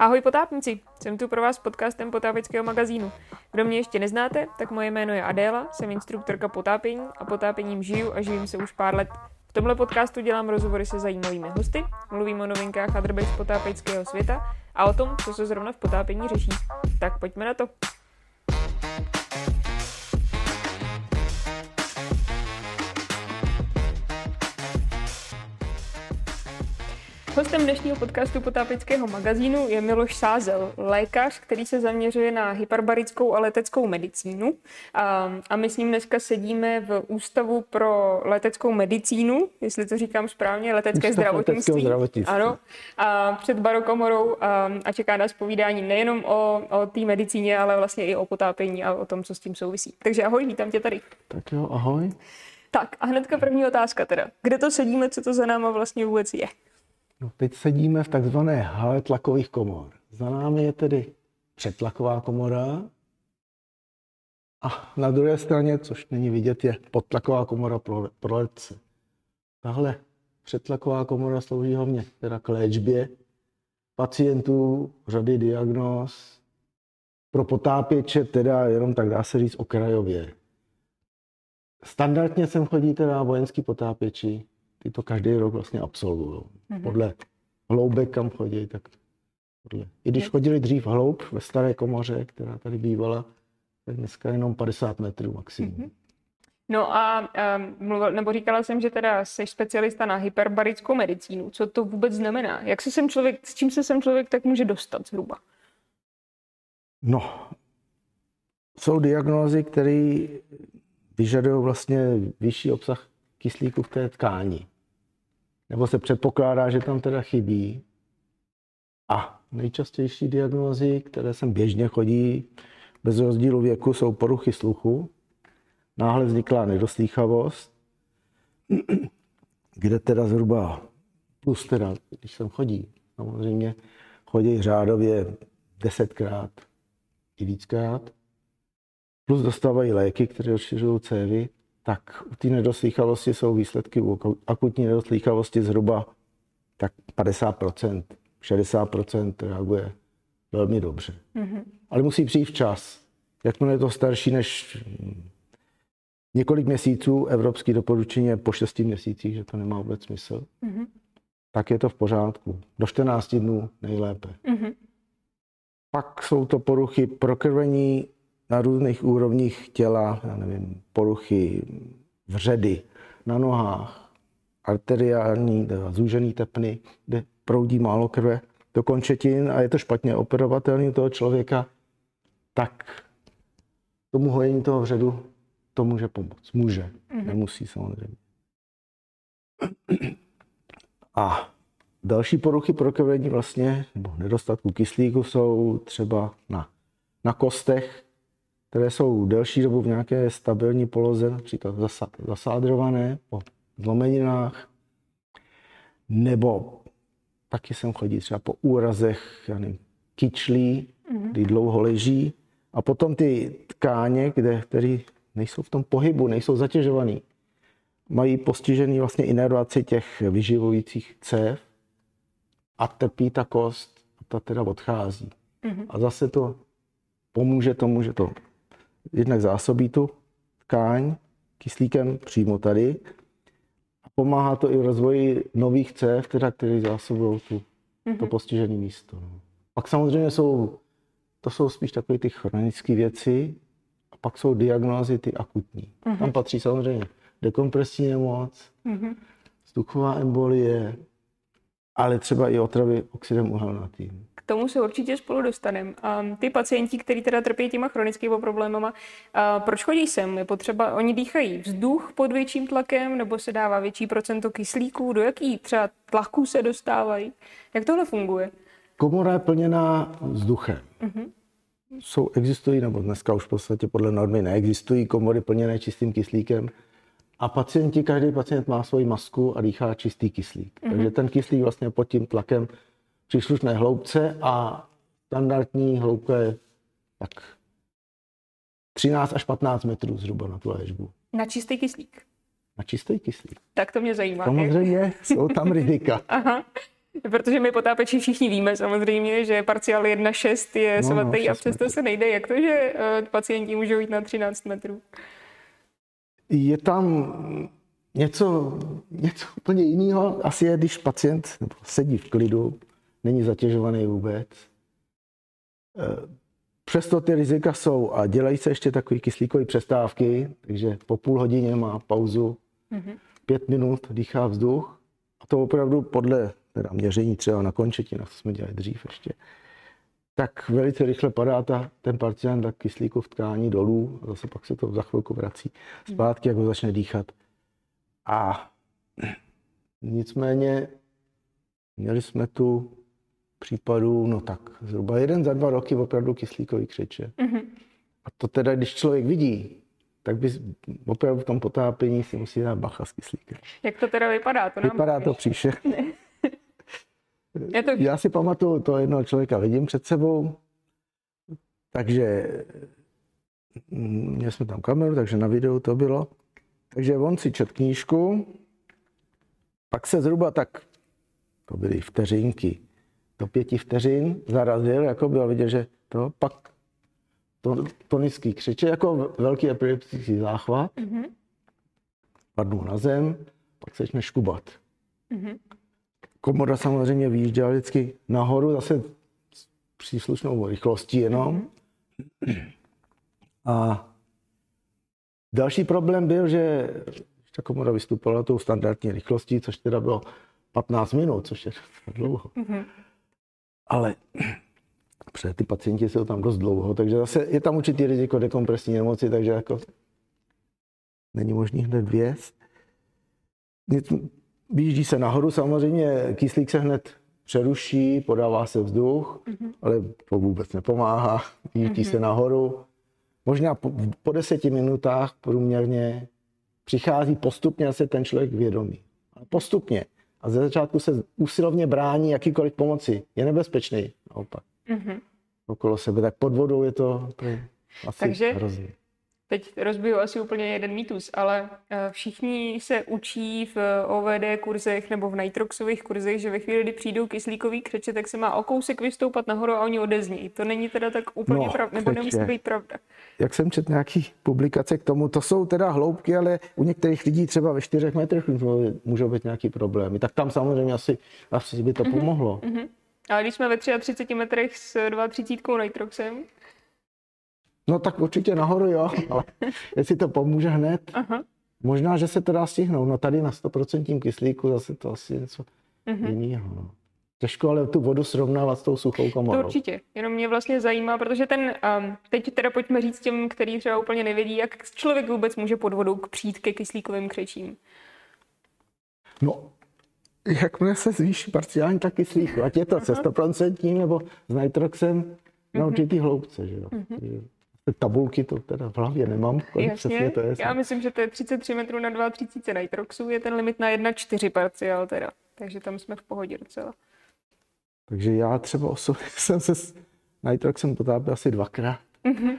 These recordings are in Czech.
Ahoj potápníci, jsem tu pro vás s podcastem potápěckého magazínu. Kdo mě ještě neznáte, tak moje jméno je Adéla, jsem instruktorka potápění a potápěním žiju a živím se už pár let. V tomhle podcastu dělám rozhovory se zajímavými hosty, mluvím o novinkách a drbech z potápěckého světa a o tom, co se zrovna v potápění řeší. Tak pojďme na to. Hostem dnešního podcastu potápěckého magazínu je Miloš Sázel, lékař, který se zaměřuje na hyperbarickou a leteckou medicínu. A, a my s ním dneska sedíme v Ústavu pro leteckou medicínu, jestli to říkám správně, letecké Ústav zdravotnictví. zdravotnictví. Ano, a před barokomorou a, a čeká nás povídání nejenom o, o té medicíně, ale vlastně i o potápění a o tom, co s tím souvisí. Takže ahoj, vítám tě tady. Tak jo, ahoj. Tak a hnedka první otázka teda. Kde to sedíme, co to za náma vlastně vůbec je? No, teď sedíme v takzvané hale tlakových komor. Za námi je tedy předtlaková komora a na druhé straně, což není vidět, je podtlaková komora pro, pro letce. Tahle předtlaková komora slouží hlavně teda k léčbě pacientů, řady diagnóz, pro potápěče teda jenom tak dá se říct okrajově. Standardně sem chodí teda vojenský potápěči, ty to každý rok vlastně absolvují. Mm-hmm. Podle hloubek, kam chodí, tak podle. I když chodili dřív hloub ve staré komoře, která tady bývala, tak dneska jenom 50 metrů maximum. Mm-hmm. No a um, mluvil, nebo říkala jsem, že teda jsi specialista na hyperbarickou medicínu. Co to vůbec znamená? Jak se sem člověk, s čím se sem člověk tak může dostat zhruba? No, jsou diagnózy, které vyžadují vlastně vyšší obsah kyslíku v té tkáni. Nebo se předpokládá, že tam teda chybí. A nejčastější diagnózy, které sem běžně chodí bez rozdílu věku, jsou poruchy sluchu. Náhle vznikla nedoslýchavost, kde teda zhruba plus teda, když sem chodí, samozřejmě chodí řádově desetkrát i víckrát, plus dostávají léky, které rozšiřují cévy, tak u té nedoslýchavosti jsou výsledky u akutní nedoslýchavosti zhruba tak 50%, 60% reaguje velmi dobře. Mm-hmm. Ale musí přijít včas. Jakmile je to starší než několik měsíců, evropský doporučení je po 6 měsících, že to nemá vůbec smysl, mm-hmm. tak je to v pořádku. Do 14 dnů nejlépe. Mm-hmm. Pak jsou to poruchy prokrvení na různých úrovních těla, já nevím, poruchy vředy na nohách, arteriální, zúžený tepny, kde proudí málo krve do končetin a je to špatně operovatelný u toho člověka, tak tomu hojení toho vředu to může pomoct. Může, mm-hmm. nemusí samozřejmě. A další poruchy prokrvení vlastně, nebo nedostatku kyslíku jsou třeba na, na kostech, které jsou delší dobu v nějaké stabilní poloze, například zasádrované po zlomeninách, nebo taky sem chodí třeba po úrazech, já nevím, kyčlí, mm-hmm. kdy dlouho leží, a potom ty tkáně, kde, které nejsou v tom pohybu, nejsou zatěžovaný, mají postižený vlastně inervaci těch vyživujících cév a trpí ta kost a ta teda odchází. Mm-hmm. A zase to pomůže tomu, že to jednak zásobí tu tkáň kyslíkem přímo tady a pomáhá to i v rozvoji nových cév, teda, které zásobují tu, mm-hmm. to postižené místo. No. Pak samozřejmě jsou, to jsou spíš takové ty chronické věci a pak jsou diagnózy ty akutní. Mm-hmm. Tam patří samozřejmě dekompresní nemoc, mm-hmm. vzduchová embolie, ale třeba i otravy oxidem uhelnatým tomu se určitě spolu dostaneme. A ty pacienti, kteří teda trpí těma chronickými problémama, a proč chodí sem? Je potřeba, oni dýchají vzduch pod větším tlakem, nebo se dává větší procento kyslíků? Do jaký třeba tlaků se dostávají? Jak tohle funguje? Komora je plněná vzduchem. Uh-huh. Jsou, existují, nebo dneska už v podstatě podle normy neexistují komory plněné čistým kyslíkem. A pacienti, každý pacient má svoji masku a dýchá čistý kyslík. Uh-huh. Takže ten kyslík vlastně pod tím tlakem příslušné hloubce a standardní hloubka je tak 13 až 15 metrů zhruba na tu léčbu. Na čistý kyslík? Na čistý kyslík. Tak to mě zajímá. Samozřejmě jsou tam rizika. Aha. Protože my potápeči všichni víme samozřejmě, že parciál 1,6 je no, svatý no, a přesto metrů. se nejde. Jak to, že uh, pacienti můžou jít na 13 metrů? Je tam něco, něco úplně jiného. Asi je, když pacient sedí v klidu, není zatěžovaný vůbec. Eh, přesto ty rizika jsou a dělají se ještě takové kyslíkové přestávky, takže po půl hodině má pauzu, mm-hmm. pět minut dýchá vzduch a to opravdu podle teda měření třeba na končetinách, co jsme dělali dřív ještě, tak velice rychle padá ta, ten pacient tak kyslíku v tkání dolů, a zase pak se to za chvilku vrací zpátky, jak ho začne dýchat. A nicméně měli jsme tu případů, no tak zhruba jeden za dva roky opravdu kyslíkový křeče. Mm-hmm. A to teda, když člověk vidí, tak by opravdu v tom potápění si musí dát bacha s kyslíkem. Jak to teda vypadá? To nám vypadá to příšerně. to... Já si pamatuju, to jednoho člověka vidím před sebou, takže mm, měli jsme tam kameru, takže na videu to bylo. Takže on si čet knížku, pak se zhruba tak, to byly vteřinky, do pěti vteřin zarazil, jako bylo vidět, že to pak to, tonický křiče, jako velký epileptický záchvat, mm-hmm. padnul na zem, pak se začne škubat. Mm-hmm. Komoda samozřejmě vyjížděla vždycky nahoru, zase s příslušnou rychlostí jenom. Mm-hmm. A další problém byl, že ta komoda vystupovala tou standardní rychlostí, což teda bylo 15 minut, což je dlouho. Mm-hmm. Ale protože ty pacienti jsou tam dost dlouho, takže zase je tam určitý riziko dekompresní nemoci, takže jako není možný hned věst. Vyjíždí se nahoru, samozřejmě kyslík se hned přeruší, podává se vzduch, mm-hmm. ale to vůbec nepomáhá. Vyjíždí mm-hmm. se nahoru. Možná po, po deseti minutách průměrně přichází postupně se ten člověk vědomí. Postupně a ze začátku se usilovně brání jakýkoliv pomoci. Je nebezpečný, naopak. Mm-hmm. Okolo sebe, tak pod vodou je to, to je asi Takže hrozný. Teď rozbiju asi úplně jeden mýtus, ale eh, všichni se učí v OVD kurzech nebo v nitroxových kurzech, že ve chvíli, kdy přijdou kyslíkový křeče, tak se má o kousek vystoupat nahoru a oni odezní. To není teda tak úplně no, pravda, nebo nemusí být pravda. Jak jsem četl nějaký publikace k tomu, to jsou teda hloubky, ale u některých lidí třeba ve čtyřech metrech můžou být nějaký problémy. Tak tam samozřejmě asi, asi by to mm-hmm. pomohlo. Mm-hmm. Ale když jsme ve 33 metrech s 32 nitroxem, No tak určitě nahoru, jo, ale jestli to pomůže hned, Aha. možná, že se to dá stihnout. No tady na 100% kyslíku zase to asi něco uh-huh. jiného. No. Těžko ale tu vodu srovnávat s tou suchou komorou. To určitě. Jenom mě vlastně zajímá, protože ten, um, teď teda pojďme říct těm, který třeba úplně nevědí, jak člověk vůbec může pod vodou přijít ke kyslíkovým křečím. No, jakmile se zvýší parciální tak kyslíku, ať je to se 100% nebo s nitroxem na určitý hloubce, že jo. Uh-huh tabulky to teda v hlavě nemám, kolik Jasně, přesně to je. Já myslím, že to je 33 metrů na 32 nitroxů, je ten limit na 1,4 parciál teda, takže tam jsme v pohodě docela. Takže já třeba osobně jsem se s nitroxem potápil asi dvakrát. Mm-hmm.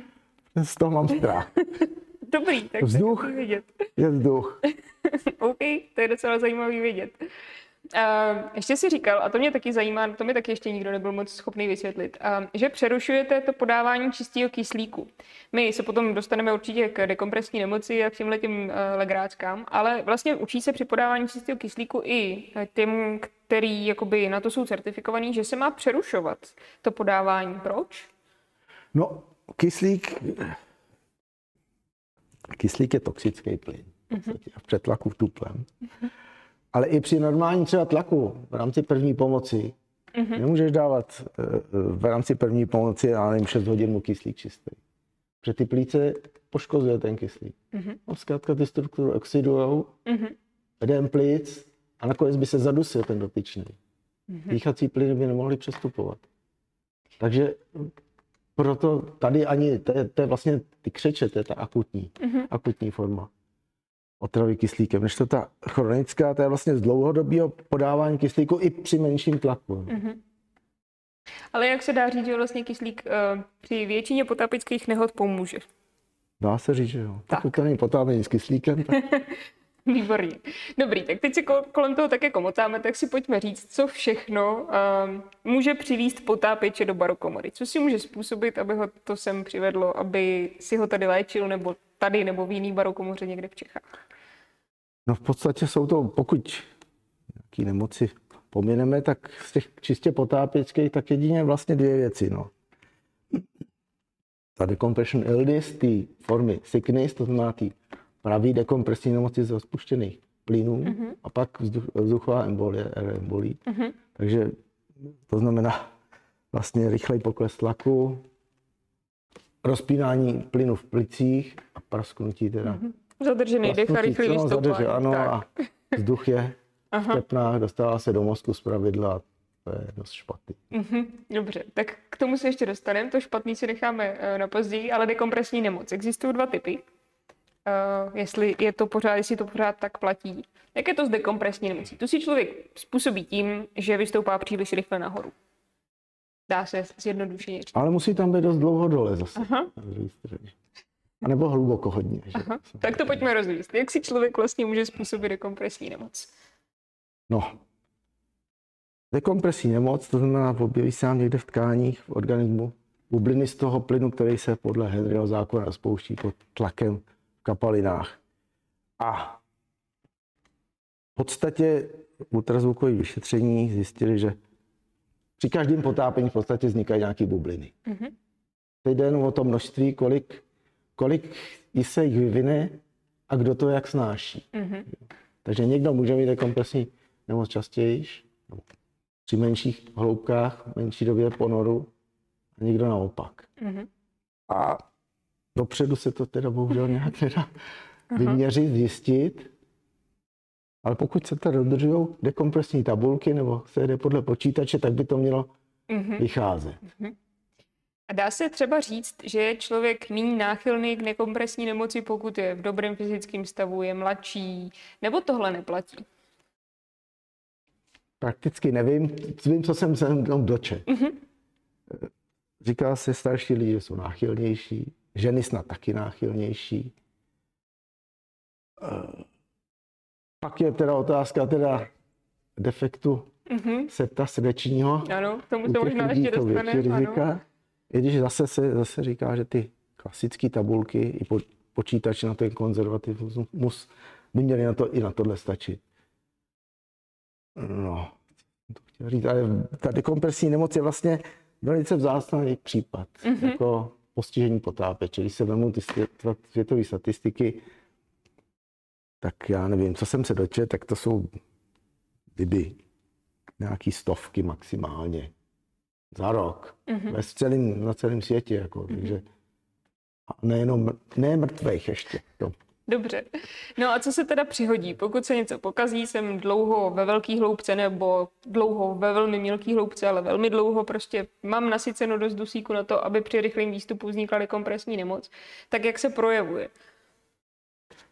Z toho mám strach. Dobrý, tak vzduch to je vidět. Je vzduch. OK, to je docela zajímavý vědět. Uh, ještě si říkal, a to mě taky zajímá, to mi taky ještě nikdo nebyl moc schopný vysvětlit, uh, že přerušujete to podávání čistého kyslíku. My se potom dostaneme určitě k dekompresní nemoci a k těmhle těm uh, legráckám, ale vlastně učí se při podávání čistého kyslíku i těm, který jakoby na to jsou certifikovaný, že se má přerušovat to podávání. Proč? No, kyslík, kyslík je toxický plyn. Uh-huh. V přetlaku v tuplem. Uh-huh ale i při normální třeba tlaku v rámci první pomoci mm-hmm. nemůžeš dávat eh, v rámci první pomoci, já nevím, 6 hodin mu kyslík čistý. Protože ty plíce poškozuje ten kyslík. Mm-hmm. No, zkrátka ty struktury oxidujou, mm-hmm. jdem plíc a nakonec by se zadusil ten dotyčný. Mm-hmm. Dýchací plyny by nemohly přestupovat. Takže proto tady ani, to je, to je vlastně ty křeče, to je ta akutní, mm-hmm. akutní forma otravy kyslíkem, než to ta chronická, to je vlastně z dlouhodobého podávání kyslíku i při menším tlaku. Mm-hmm. Ale jak se dá říct, že vlastně kyslík uh, při většině potápických nehod pomůže? Dá se říct, že jo. Tak. Pokud to není potápění s kyslíkem, tak... Výborně. Dobrý, tak teď si kolem toho tak jako motáme, tak si pojďme říct, co všechno um, může přivíst potápěče do barokomory. Co si může způsobit, aby ho to sem přivedlo, aby si ho tady léčil, nebo tady, nebo v jiný barokomoře někde v Čechách? No v podstatě jsou to, pokud nějaké nemoci pomineme, tak z těch čistě potápěčských, tak jedině vlastně dvě věci. No. Ta decompression illness, ty formy sickness, to znamená ty pravý dekompresní nemoci z rozpuštěných plynů mm-hmm. a pak vzduch, vzduchová embolie, embolí. Mm-hmm. Takže to znamená vlastně rychlej pokles tlaku, rozpínání plynu v plicích prasknutí teda. Mm-hmm. Zadržený dech a rychlý vystoupání. Ano, tak. a vzduch je v tepnách, dostává se do mozku z pravidla, to je dost špatný. Mm-hmm, dobře, tak k tomu se ještě dostaneme, to špatný si necháme uh, na později, ale dekompresní nemoc. Existují dva typy, uh, jestli je to pořád, jestli to pořád tak platí. Jak je to s dekompresní nemocí? Tu si člověk způsobí tím, že vystoupá příliš rychle nahoru. Dá se zjednodušeně říct. Ale musí tam být dost dlouho dole zase. Aha. A nebo hluboko hodně. Že? Aha. Tak to pojďme rozvíjet. Jak si člověk vlastně může způsobit dekompresní nemoc? No, dekompresní nemoc, to znamená, objeví se nám někde v tkáních, v organismu, bubliny z toho plynu, který se podle Henryho zákona spouští pod tlakem v kapalinách. A v podstatě ultrazvukové vyšetření zjistili, že při každém potápění v podstatě vznikají nějaké bubliny. Mm-hmm. Teď jde jenom o to množství, kolik, kolik se jich vyvine a kdo to jak snáší. Mm-hmm. Takže někdo může mít dekompresní nemoc častěji, při menších hloubkách, menší době ponoru a někdo naopak. Mm-hmm. A dopředu se to teda bohužel nějak nedá vyměřit, zjistit, ale pokud se tady dodržují dekompresní tabulky nebo se jde podle počítače, tak by to mělo mm-hmm. vycházet. Mm-hmm. A dá se třeba říct, že je člověk méně náchylný k nekompresní nemoci, pokud je v dobrém fyzickém stavu, je mladší, nebo tohle neplatí? Prakticky nevím. Vím, co jsem se dočet. Mm-hmm. Říká se, starší lidi že jsou náchylnější, ženy snad taky náchylnější. Eh, pak je teda otázka teda defektu mm-hmm. seta srdečního. Ano, tomu to možná ještě dostaneme. I když zase se zase říká, že ty klasické tabulky i po, počítač na ten konzervativismus by měly na to, i na tohle stačit. No, to chtěl říct, ale ta dekompresní nemoc je vlastně velice vzácný případ, mm-hmm. jako postižení potápěče. Když se vezmu ty světové statistiky, tak já nevím, co jsem se dočet, tak to jsou kdyby nějaký stovky maximálně za rok. Mm-hmm. Ve celým, na celém světě. Jako, mm-hmm. takže a nejenom, ne mrtvých ještě. To. Dobře. No a co se teda přihodí? Pokud se něco pokazí, jsem dlouho ve velký hloubce nebo dlouho ve velmi mělký hloubce, ale velmi dlouho prostě mám nasyceno dost dusíku na to, aby při rychlém výstupu vznikla dekompresní nemoc, tak jak se projevuje?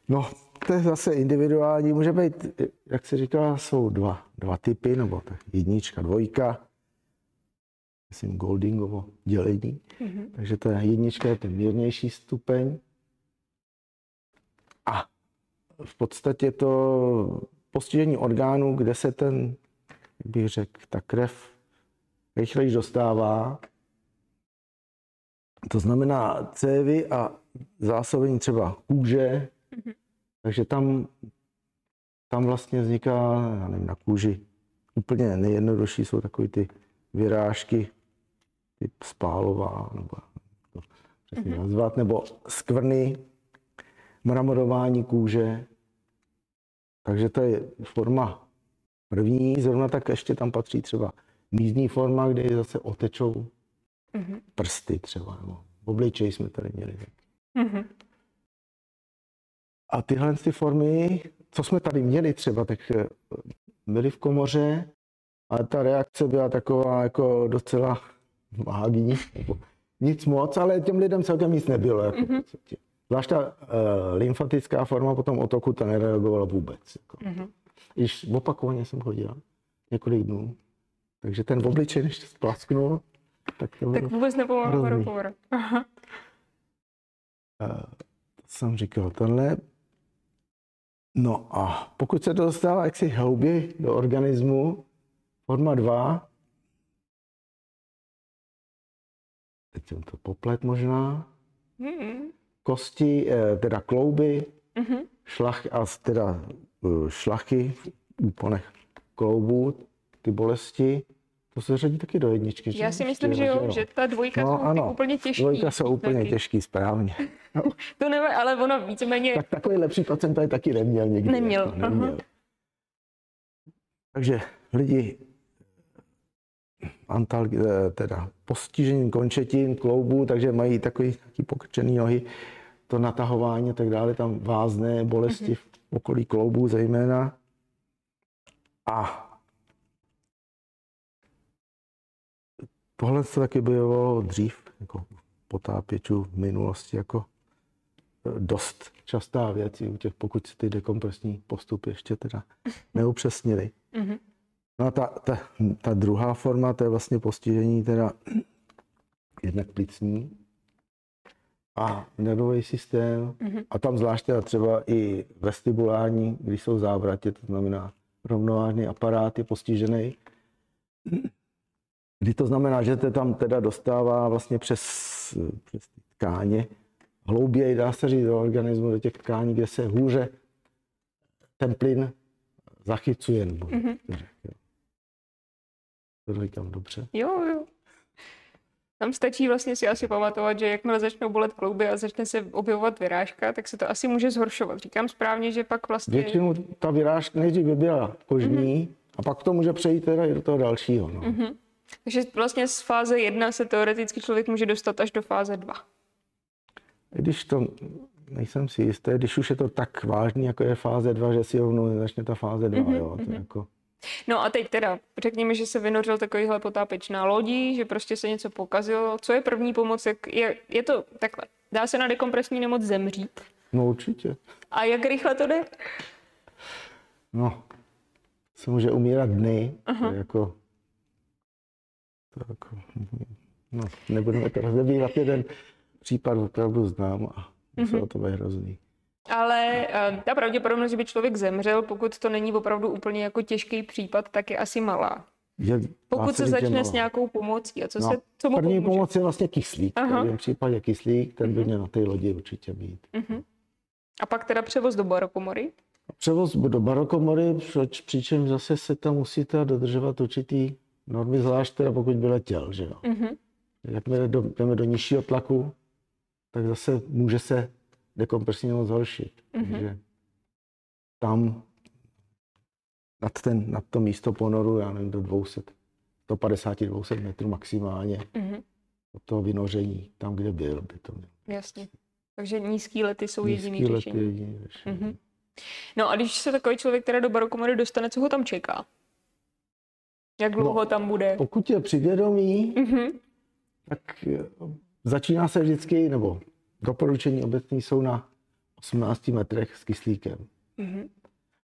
No, to je zase individuální. Může být, jak se říká, jsou dva, dva typy, nebo tak jednička, dvojka. Myslím Goldingovo dělení. Mm-hmm. Takže to je jednička, je ten mírnější stupeň. A v podstatě to postižení orgánů, kde se ten, jak bych řekl, ta krev rychleji dostává. To znamená cévy a zásobení třeba kůže, mm-hmm. takže tam, tam vlastně vzniká, já nevím, na kůži úplně nejjednodušší jsou takové ty vyrážky, typ spálová, nebo to přesně mm-hmm. nazvat, nebo skvrny, mramorování kůže. Takže to je forma první, zrovna tak ještě tam patří třeba mízní forma, kde je zase otečou mm-hmm. prsty třeba, nebo obličej jsme tady měli. Mm-hmm. A tyhle ty formy, co jsme tady měli třeba, tak eh, byly v komoře, ale ta reakce byla taková jako docela vágní, nic moc, ale těm lidem celkem nic nebylo. Jako mm-hmm. Zvlášť ta uh, lymfatická forma potom otoku, ta nereagovala vůbec. Jako. Mm-hmm. Když opakovaně jsem chodil několik dnů, takže ten obličej, než splasknul, tak to Tak vůbec nepomohl rozhovor. Uh, to jsem říkal, tenhle No a pokud se to dostává jaksi hlouběji do organismu, forma 2, teď jsem to poplet možná, Mm. kosti, eh, teda klouby, Mhm. šlach, a teda eh, šlachy v úponech kloubů, ty bolesti, to se řadí taky do jedničky. Já si myslím, že Ještě, jo, že ta dvojka No, jsou ano. úplně těžký. Dvojka jsou úplně taky. těžký, správně. To nevím, ale ono víceméně... Tak takový lepší pacient tady taky neměl nikdy. Neměl, jako neměl. aha. Takže lidi antal, eh, teda postižení končetin, kloubů, takže mají takový taky pokrčený nohy, to natahování a tak dále, tam vázné bolesti v okolí kloubů zejména. A tohle se taky bylo dřív, jako potápěčů v minulosti, jako eh, dost častá věc, i u těch, pokud se ty dekompresní postupy ještě teda neupřesnili. Mhm. No a ta, ta, ta druhá forma, to je vlastně postižení teda jednak plicní a nervový systém Mhm. a tam zvlášť teda třeba i vestibulární, když jsou závratě, to znamená rovnovážný aparát je postižený. Kdy to znamená, že se tam teda dostává vlastně přes, přes ty tkáně hlouběji, dá se říct, do organismu, do těch tkání, kde se hůře ten plyn zachycuje. Nebo, Mhm. jo. To říkám dobře. Jo, jo. Tam stačí vlastně si asi pamatovat, že jakmile začnou bolet klouby a začne se objevovat vyrážka, tak se to asi může zhoršovat. Říkám správně, že pak vlastně... Většinou ta vyrážka nejdřív by byla kožní Mhm. a pak to může přejít teda i do toho dalšího. No. Takže vlastně z fáze 1 se teoreticky člověk může dostat až do fáze 2. I Když to, nejsem si jistý, když už je to tak vážný, jako je fáze 2, že si rovnou začne ta fáze 2, jo, to je jako... No a teď teda, řekněme, že se vynořil takovýhle potápěč na lodi, že prostě se něco pokazilo. Co je první pomoc? Jak je, je to takhle. Dá se na dekompresní nemoc zemřít? No určitě. A jak rychle to jde? No, se může umírat dny, to je jako... To jako no, nebudeme to rozebírat, jeden případ opravdu znám a muselo to být hrozný. Ale eh, ta pravděpodobnost, že by člověk zemřel, pokud to není opravdu úplně jako těžký případ, tak je asi malá. Je, Pokud se začne malá. s nějakou pomocí. A co, No, se, co mu první pomůže? pomoc je vlastně kyslík. Aha. V každém případě kyslík, ten by měl na té lodi určitě být. A pak teda převoz do barokomory. Převoz do barokomory, přičemž zase se tam musí teda dodržovat určitý normy, zvlášť teda pokud by letěl, že jo. Mhm. Jakmile do, jdeme do nižšího tlaku, tak zase může se dekompresní nemoc zhoršit. Mhm. Takže tam nad, ten, nad to místo ponoru, já nevím, do 200, 150-200 metrů maximálně Mhm. od toho vynoření, tam, kde byl, by to mělo. Jasně. Takže nízký lety jsou jediný Nízký let řešení. je jediný řešení. Mhm. No a když se takový člověk teda do barokomory dostane, co ho tam čeká? Jak dlouho No, tam bude? Pokud je přivědomí, Mhm. tak eh, začíná se vždycky, nebo doporučení obecní jsou na 18 metrech s kyslíkem. Mhm.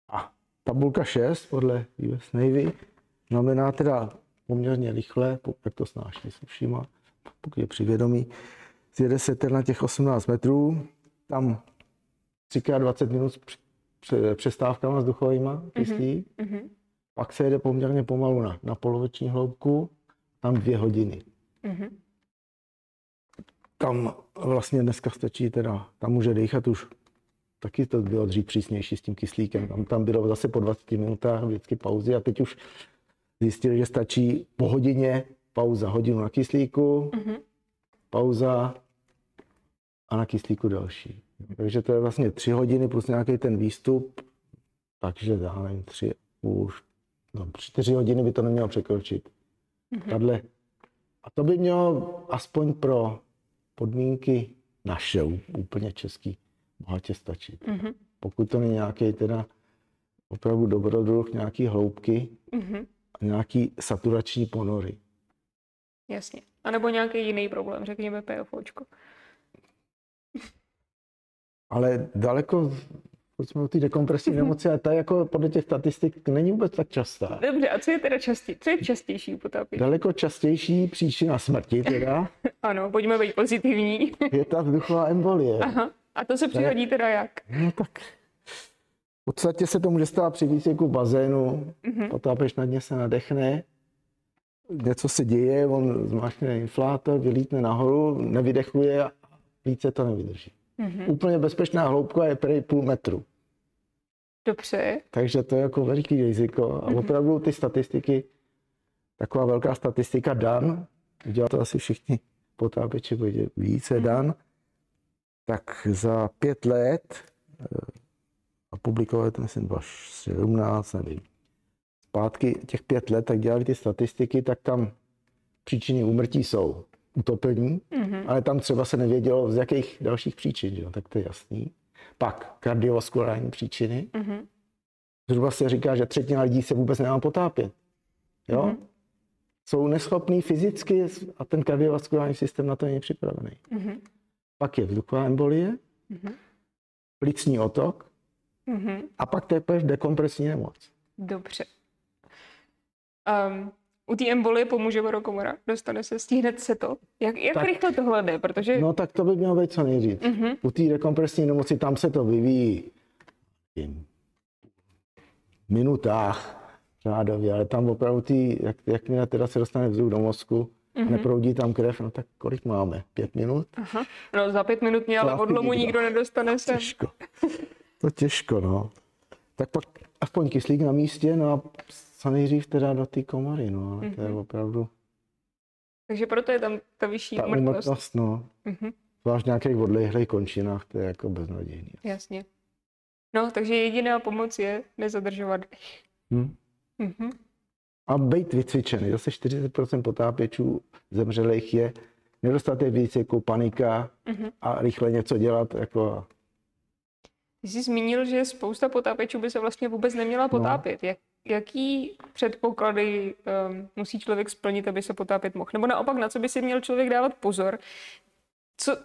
A tabulka 6 podle US Navy znamená teda poměrně rychle, jak to snáší s ušima, pokud je přivědomí, zjede se teda na těch 18 metrů, tam 3x20 minut s př- pře- přestávkama vzduchovýma kyslík, Mhm. pak se jede poměrně pomalu na, na poloviční hloubku, tam dvě hodiny. Mhm. Tam vlastně dneska stačí teda, tam může dýchat už, taky to bylo dřív přísnější s tím kyslíkem, tam, tam bylo zase po 20 minutách vždycky pauzy a teď už zjistili, že stačí po hodině pauza, hodinu na kyslíku, Mhm. pauza a na kyslíku další. Takže to je vlastně tři hodiny plus nějaký ten výstup, takže já nevím, tři, už, no, čtyři hodiny by to nemělo překročit. Tadle. A to by mělo aspoň pro podmínky naše, úplně český, bohatě stačit. Mhm. Pokud to není nějaký teda opravdu dobrodruh, nějaký hloubky Mhm. a nějaký saturační ponory. Jasně. A nebo nějaký jiný problém, řekněme PFOčko. Ale daleko, pokud jsme u té dekompresní nemoci, a ta jako podle těch statistik není vůbec tak častá. Dobře, a co je teda častě, co je častější potápění? Daleko častější příčina smrti teda Ano, pojďme být pozitivní. je ta vzduchová embolie. Aha. A to se přihodí teda jak? No tak V podstatě se to může stát při výcviku v bazénu, Mhm. potápěč na dně se nadechne, něco se děje, on zmáčkne inflátor, vylítne nahoru, nevydechuje a více to nevydrží. Mhm. Úplně bezpečná hloubka je prej půl metru. Dobře. Takže to je jako veliký riziko. A opravdu ty statistiky, taková velká statistika Dan, udělal to asi všichni potápěči, bude více Dan, tak za pět let eh, a publikovali to myslím 2017, nevím, zpátky těch pět let, tak dělali ty statistiky, tak tam příčiny úmrtí jsou utopení, Mhm. ale tam třeba se nevědělo, z jakých dalších příčin, že jo? tak to je jasný. Pak kardiovaskulární příčiny, Mhm. Zhruba se říká, že třetina lidí se vůbec nemá potápět. Jo? Mhm. Jsou neschopní fyzicky a ten kardiovaskulární systém na to není připravený. Mhm. Pak je vzduchová embolie, Mhm. plicní otok Mhm. a pak teprve dekompresní nemoc. Dobře. Um, u té embolie pomůže vodokomora? Dostane se, stihne se to? Jak, jak Tak. rychle tohle jde? Protože... No tak to by mělo být co nejdřív. Mhm. U té dekompresní nemoci tam se to vyvíjí v minutách řádově, ale tam opravdu tý, jak, jakmile teda se dostane vzduch do mozku, Mhm. a neproudí tam krev, no tak kolik máme? Pět minut? Aha. No za pět minut mě ale odlomu nikdo. nikdo nedostane sem. Těžko. To těžko, no. Tak pak aspoň kyslík na místě, no a co nejdřív teda do té komory, no, ale to je Mhm. opravdu Takže proto je tam ta vyšší ta umrtnost. umrtnost, no. Mhm. Zvlášť v nějakých odlehlých končinách, to je jako beznadějný. Jasně. No, takže jediná pomoc je nezadržovat dech. Hm? Mhm. A být vycvičený. Zase 40% potápěčů zemřelých je nedostatek výcviku, panika Mhm. a rychle něco dělat, jako Ty jsi zmínil, že spousta potápěčů by se vlastně vůbec neměla potápět. Jak, jaký předpoklady um, musí člověk splnit, aby se potápět mohl? Nebo naopak, na co by si měl člověk dávat pozor? Co,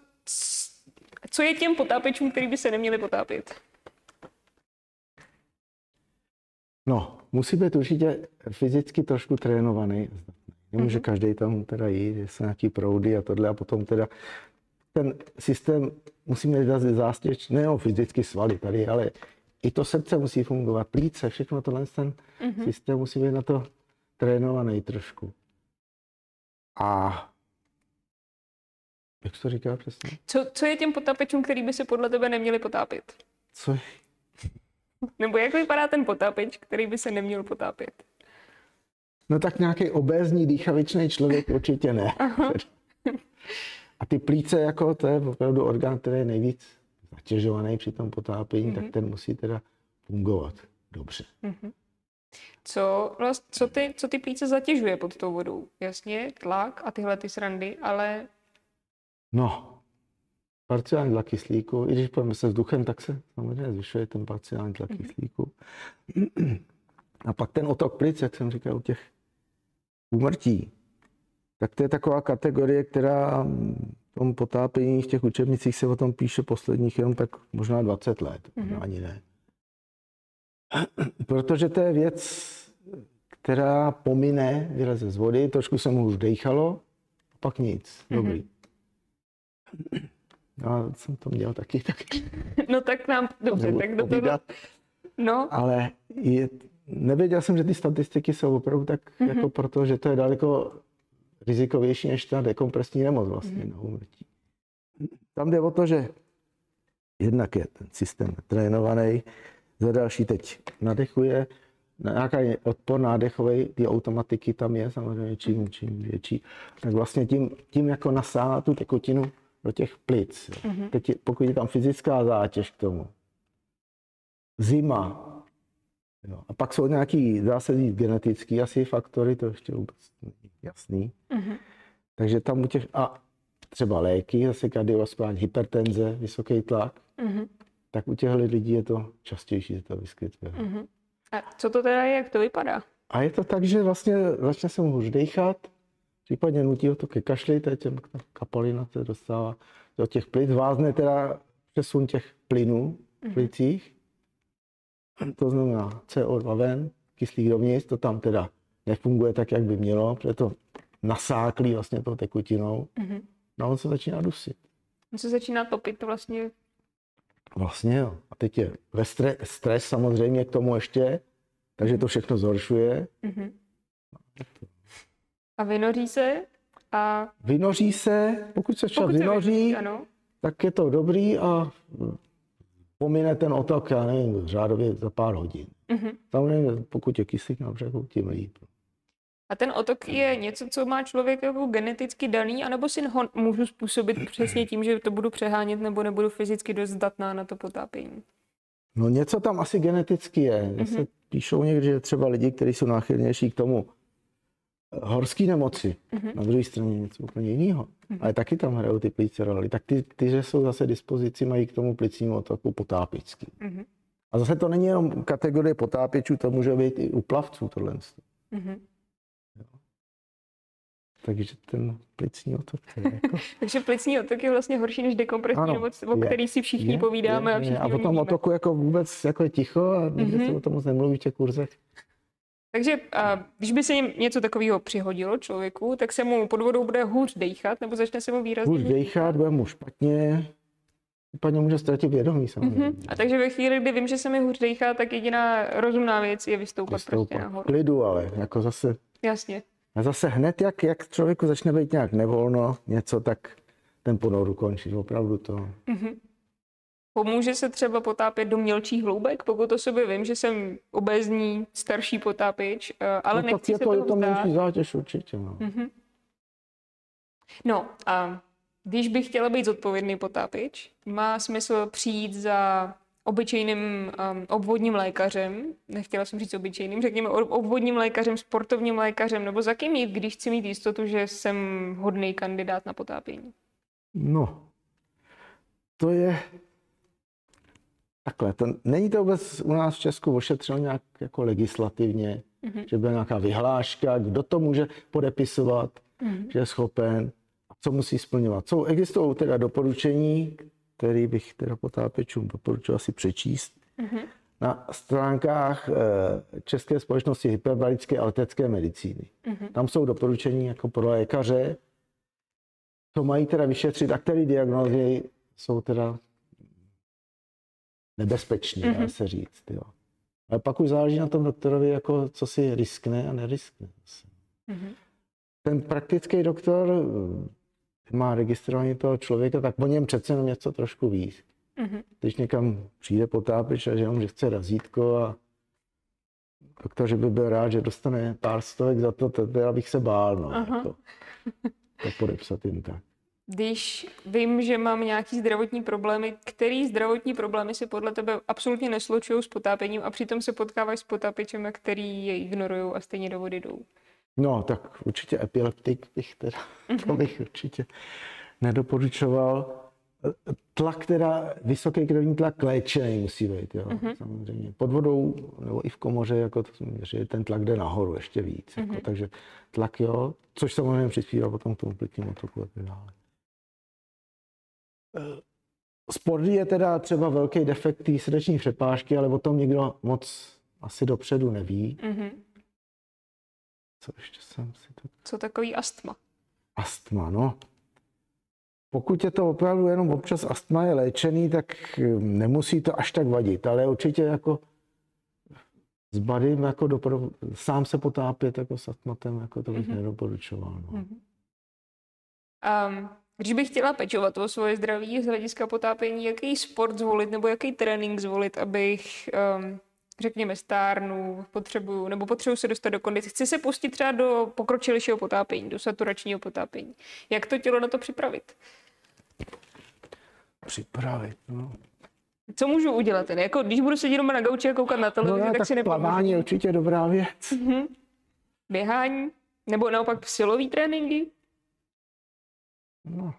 co je těm potápěčům, který by se neměli potápět? No, musí být určitě fyzicky trošku trénovaný. Nemůže Mhm. každý tam teda jít, jsou nějaký proudy a tohle a potom teda ten systém musí mít zase zástěž, nejenom fyzicky svaly tady, ale i to srdce musí fungovat, plíce, všechno tohle ten Mhm. systém musí být na to trénovaný trošku. A jak jsi to říkal přesně? Co, co je těm potápěčům, který by se podle tebe neměli potápět? Co je? Nebo jak vypadá ten potápěč, který by se neměl potápět? No tak nějaký obézní, dýchavičný člověk určitě ne. A ty plíce, jako to je opravdu orgán, který je nejvíc zatěžovaný při tom potápění, tak ten musí teda fungovat dobře. Co, vlast, co, ty, co ty plíce zatěžuje pod tou vodou? Jasně, tlak a tyhle ty srandy, ale No, parciální tlak kyslíku, i když pojďme se vzduchem, tak se samozřejmě zvyšuje ten parciální tlak kyslíku. A pak ten otok plic, jak jsem říkal, u těch úmrtí, tak to je taková kategorie, která v tom potápění v těch učebnicích se o tom píše posledních jenom tak možná 20 let, možná ani ne. Protože to je věc, která pomine, vyleze z vody, trošku se mu už dejchalo, a pak nic, dobrý. Já jsem to měl taky, tak no tak nám, dobře, tak do toho, no, Ale je, nevěděl jsem, že ty statistiky jsou opravdu tak, mm-hmm. jako proto, že to je daleko rizikovější než ta dekompresní nemoc vlastně mm-hmm. na úmrtí. Tam jde o to, že jednak je ten systém trénovaný, za další teď nadechuje, nějaký odpor nádechový, ty automatiky tam je samozřejmě čím, čím větší, tak vlastně tím, tím jako nasáhá tu tekutinu do těch plic. Mm-hmm. Teď, je- pokud je tam fyzická zátěž k tomu, zima, jo. a pak jsou nějaký, říct, genetický asi faktory, to ještě vůbec není jasný. Mhm. Takže tam u těch, a třeba léky, zase kardiovaskulární hypertenze, vysoký tlak, Mhm. tak u těchto lidí je to častější, že to vyskytuje. Mhm. A co to teda je, jak to vypadá? A je to tak, že vlastně začne se mu hůř dechat, případně nutí ho to ke kašli, to je těm, ta kapalina se dostává do těch plic, vázne teda přesun těch plynů v plicích, to znamená CO2 ven, kyslík dovnitř, to tam teda nefunguje tak, jak by mělo, protože to nasáklí vlastně tou tekutinou, Mhm. no a on se začíná dusit. On se začíná topit vlastně Vlastně jo. A teď je ve stres, stres samozřejmě k tomu ještě, takže to všechno zhoršuje. Mhm. A vynoří se a Vynoří se, pokud se se vynoří, vynoří, ano. tak je to dobrý a pomine ten otok, já nevím, řádově za pár hodin. Mhm. Samozřejmě, pokud je kyslík na břehu, tím líp. A ten otok je něco, co má člověk jako geneticky daný, anebo si ho můžu způsobit přesně tím, že to budu přehánět nebo nebudu fyzicky dost zdatná na to potápění. No něco tam asi geneticky je. Mně Mhm. se píšou někdy, že třeba lidi, kteří jsou náchylnější k tomu eh, horský nemoci, Mhm. na druhé straně něco úplně jiného. Ale taky tam hrajou ty plíce roli. Tak ty, ty, že jsou zase dispozici, mají k tomu plicnímu otoku potápický. Mhm. A zase to není jenom kategorie potápěčů, to může být i u plavců tohle. Mhm. Takže ten plicní otok, to je jako... Takže plicní otok je vlastně horší než dekompresní Ano, nemoc, o je, který si všichni je, povídáme je, a všichni A o tom otoku jako vůbec jako je ticho a Mhm. se o tom moc nemluví v těch kurzech. Takže a, když by se jim něco takového přihodilo člověku, tak se mu pod vodou bude hůř dejchat, nebo začne se mu výrazně Hůř dejchat, bude mu špatně, případně může ztratit vědomí samozřejmě. Mhm. A takže ve chvíli, kdy vím, že se mi hůř dejchá, tak jediná rozumná věc je vystoupat, prostě Vystoupat. nahoru. Klidu, ale jako zase, Jasně. A zase hned, jak, jak člověku začne být nějak nevolno něco, tak ten ponoru končí. Opravdu to. Mhm. Pomůže se třeba potápět do mělčích hloubek, pokud o sobě vím, že jsem obézní starší potápěč, eh, ale no, nechci se jako je toho to menší zátěž určitě. No. Mhm. No a když bych chtěla být zodpovědný potápěč, má smysl přijít za obyčejným um, obvodním lékařem, nechtěla jsem říct obyčejným, řekněme ob- obvodním lékařem, sportovním lékařem, nebo za kým jít, když chci mít jistotu, že jsem hodný kandidát na potápění. no, to je takhle. To, není to vůbec u nás v Česku ošetřeno nějak jako legislativně, Mhm. že byla nějaká vyhláška, kdo to může podepisovat, Mhm. že je schopen a co musí splňovat. Jsou, existují teda doporučení, které bych teda potápěčům doporučil si přečíst. Mhm. Na stránkách eh, České společnosti hyperbarické a letecké medicíny. Mhm. Tam jsou doporučení jako pro lékaře, co mají teda vyšetřit a které diagnózy jsou teda nebezpečné, dá Mhm. se říct. Jo. Ale pak už záleží na tom doktorovi, jako co si riskne a neriskne. Mhm. Ten praktický doktor má registrovaný toho člověka, tak o něm přece jenom něco trošku ví. Mhm. Když někam přijde potápěč a že jenom, že chce razítko a doktor, že by byl rád, že dostane pár stovek za to, to teda bych se bál, no, Aha. jako, to podepsat jim tak. Když vím, že mám nějaký zdravotní problémy, který zdravotní problémy se podle tebe absolutně neslučují s potápěním a přitom se potkávají s potápěčem, který je ignorují a stejně do vody jdou. No, tak určitě epileptik bych teda, to bych určitě nedoporučoval. Tlak teda, vysoký krevní tlak léčený musí být, jo, samozřejmě. Pod vodou nebo i v komoře, jako to měřil, ten tlak jde nahoru ještě víc, jako, takže tlak jo, což samozřejmě přispívá potom k tomu plicnímu otoku a tak dále. Eh, Sport je teda třeba velký defekt té srdeční přepážky, ale o tom nikdo moc asi dopředu neví. Mhm. Co ještě jsem si to Co takový astma? Astma, no. Pokud je to opravdu jenom občas astma je léčený, tak eh, nemusí to až tak vadit, ale určitě jako s badym, jako dopro... sám se potápět jako s astmatem, jako to bych Mhm. nedoporučoval. No. Um, když bych chtěla pečovat o svoje zdraví z hlediska potápění, jaký sport zvolit nebo jaký trénink zvolit, abych, um, řekněme, stárnu, potřebuju, nebo potřebuji se dostat do kondice. Chci se pustit třeba do pokročilejšího potápění, do saturačního potápění. Jak to tělo na to připravit? Připravit, no. Co můžu udělat? Ne? Jako, když budu sedět doma na gauči a koukat na no televizi, ne, tak, tak si nepomůžu. plavání je určitě dobrá věc. Mhm. Běhání? Nebo naopak silový tréninky? No.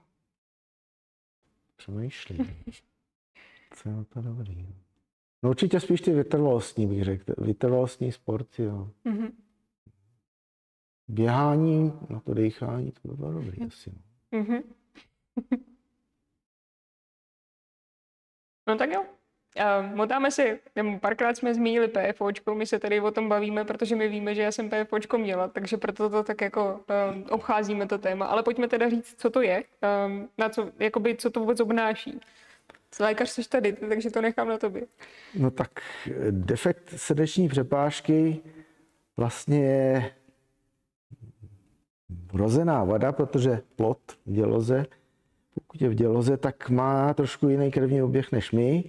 Přemýšlím. Co je to dobrý. No určitě spíš ty vytrvalostní bych řekl. Vytrvalostní sport, jo. Mhm. Běhání, na to dechání, to by bylo dobrý asi. no. Mhm. No tak jo. Uh, motáme si, nebo párkrát jsme zmínili PFOčko, my se tady o tom bavíme, protože my víme, že já jsem PFOčko měla, takže proto to tak jako um, obcházíme to téma. Ale pojďme teda říct, co to je, um, na co, jakoby, co to vůbec obnáší. Lékař jsi tady, takže to nechám na tobě. No tak defekt srdeční přepážky vlastně je vrozená vada, protože plot v děloze, pokud je v děloze, tak má trošku jiný krevní oběh než my.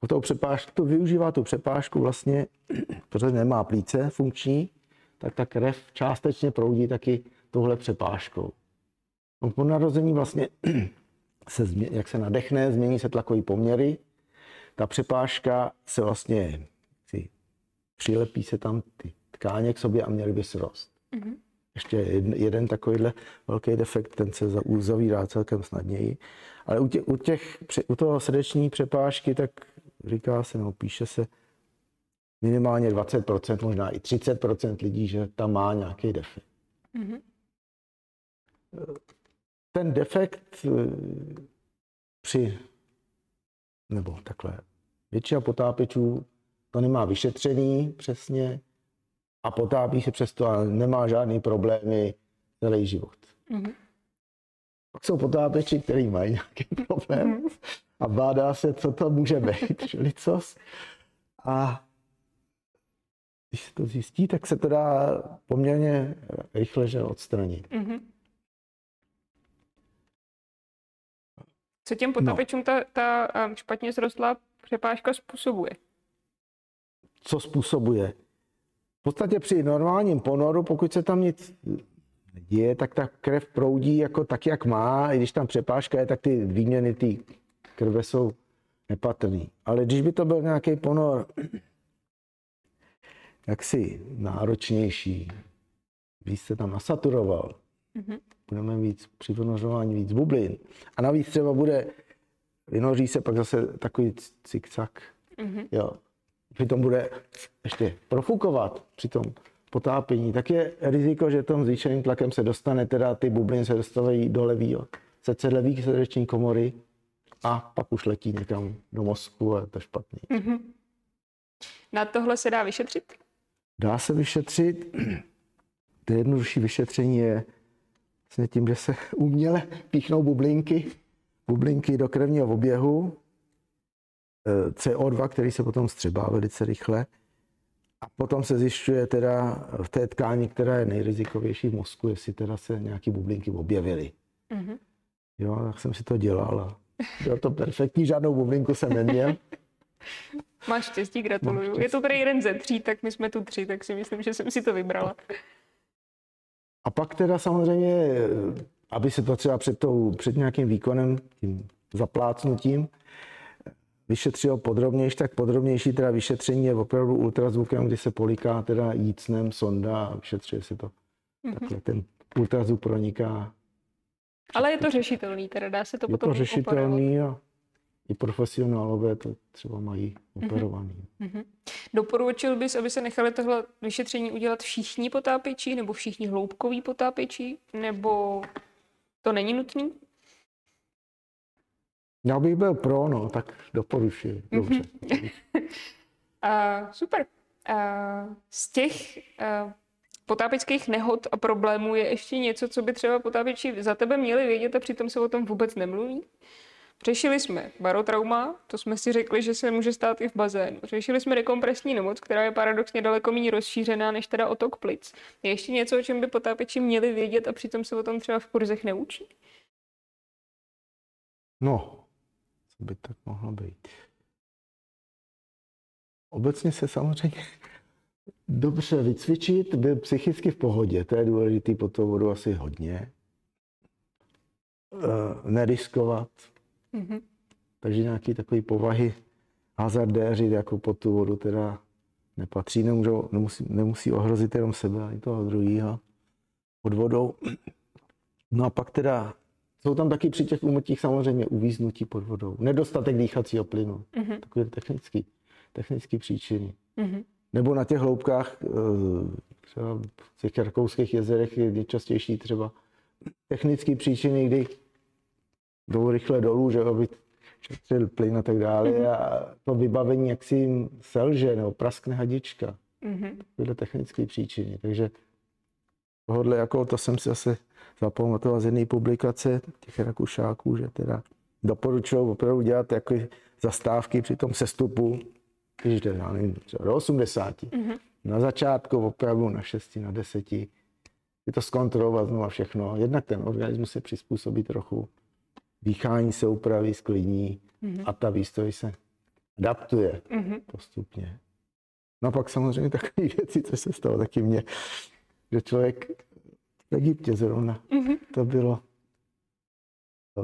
O toho přepážku, to využívá tu přepážku vlastně, protože nemá plíce funkční, tak ta krev částečně proudí taky touhle přepážkou. No, po narození vlastně se, jak se nadechne, změní se tlakové poměry. Ta přepážka se vlastně si, přilepí se tam ty tkáně k sobě a měly by se rost. Mm-hmm. Ještě jeden, jeden takovýhle velký defekt, ten se uzavírá celkem snadněji. Ale u, tě, u, těch, u toho srdeční přepážky, tak říká se, no píše se minimálně 20%, možná i 30% lidí, že tam má nějaký defekt. Mm-hmm. Ten defekt eh, při, nebo takhle, většina potápěčů to nemá vyšetřený přesně a potápí se přesto a nemá žádný problémy celý život. Mm-hmm. Pak jsou potápěči, kteří mají nějaký problém mm-hmm. a bádá se, co to může být, čili cos. A když se to zjistí, tak se to dá poměrně rychle že odstranit. Mm-hmm. Co těm potapečům no. ta, ta špatně zrostlá přepážka způsobuje? Co způsobuje? V podstatě při normálním ponoru, pokud se tam nic děje, tak ta krev proudí jako tak, jak má. I když tam přepážka je, tak ty výměny ty krve jsou nepatrný. Ale když by to byl nějaký ponor jaksi náročnější, když se tam nasaturoval, mm-hmm. Budeme víc při vynořování víc bublin. A navíc třeba bude, vynoří se pak zase takový cikcak, mm-hmm. jo. Přitom bude ještě profukovat při tom potápění, tak je riziko, že tom zvýšeným tlakem se dostane, teda ty bubliny se dostávají do levýho, se levý srdeční komory a pak už letí někam do mozku a je to špatný. Mm-hmm. Na tohle se dá vyšetřit? Dá se vyšetřit. To jednodušší vyšetření je vlastně tím, že se uměle píchnou bublinky, bublinky do krevního oběhu, eh, CO2, který se potom střebá velice rychle. A potom se zjišťuje teda v té tkáni, která je nejrizikovější v mozku, jestli teda se nějaké bublinky objevily. Mm-hmm. Jo, tak jsem si to dělal a bylo to perfektní, žádnou bublinku jsem neměl. Máš štěstí, gratuluju. štěstí. Je to tady jeden ze tří, tak my jsme tu tři, tak si myslím, že jsem si to vybrala. A pak teda samozřejmě, aby se to třeba před, tou, před nějakým výkonem, tím zaplácnutím, vyšetřilo podrobnější, tak podrobnější teda vyšetření je opravdu ultrazvukem, kdy se poliká teda jícnem sonda a vyšetřuje se to. Mm-hmm. Takhle ten ultrazvuk proniká. Ale je to řešitelný, teda dá se to je potom to řešitelný a i profesionálové to třeba mají mhm. operovaný. Mm-hmm. Doporučil bys, aby se nechali tohle vyšetření udělat všichni potápěči, nebo všichni hloubkoví potápěči, nebo to není nutný? Já bych byl pro, no, tak doporučuji. Dobře. uh, super. Uh, z těch uh, potápěčských nehod a problémů je ještě něco, co by třeba potápěči za tebe měli vědět a přitom se o tom vůbec nemluví? Řešili jsme barotrauma, to jsme si řekli, že se může stát i v bazénu. Řešili jsme dekompresní nemoc, která je paradoxně daleko méně rozšířená než teda otok plic. Je ještě něco, o čem by potápěči měli vědět a přitom se o tom třeba v kurzech neučí? No, co by tak mohlo být? Obecně se samozřejmě dobře vycvičit, být psychicky v pohodě, to je důležité, po toho vodu asi hodně. Uh, neriskovat, Mm-hmm. Takže nějaký takový povahy hazardéři jako pod tu vodu teda nepatří, nemůžou, nemusí, nemusí ohrozit jenom sebe, ani toho druhého pod vodou. No a pak teda jsou tam taky při těch umrtích samozřejmě uvíznutí pod vodou. Nedostatek dýchacího plynu. Mm-hmm. Takové technický, technický příčiny. Mm-hmm. Nebo na těch hloubkách, eh, třeba v těch rakouských jezerech je nejčastější třeba technické příčiny, kdy jdou rychle dolů, že aby šetřil plyn a tak dále mm-hmm. a to vybavení jak si jim selže nebo praskne hadička. Mm-hmm. Tyhle technické příčiny. Takže tohle jako to jsem si asi zapamatoval z jedné publikace těch Rakušáků, že teda doporučuji opravdu dělat jako zastávky při tom sestupu, když jde, já nevím, třeba do 80. Mm-hmm. Na začátku opravdu na 6, na 10. Je to zkontrolovat znovu všechno. Jednak ten organismus se přizpůsobí trochu, dýchání se upraví, sklidní mm-hmm. a ta výstroj se adaptuje mm-hmm. postupně. No a pak samozřejmě takové věci, co se stalo taky mně, že člověk v Egyptě zrovna, mm-hmm. to bylo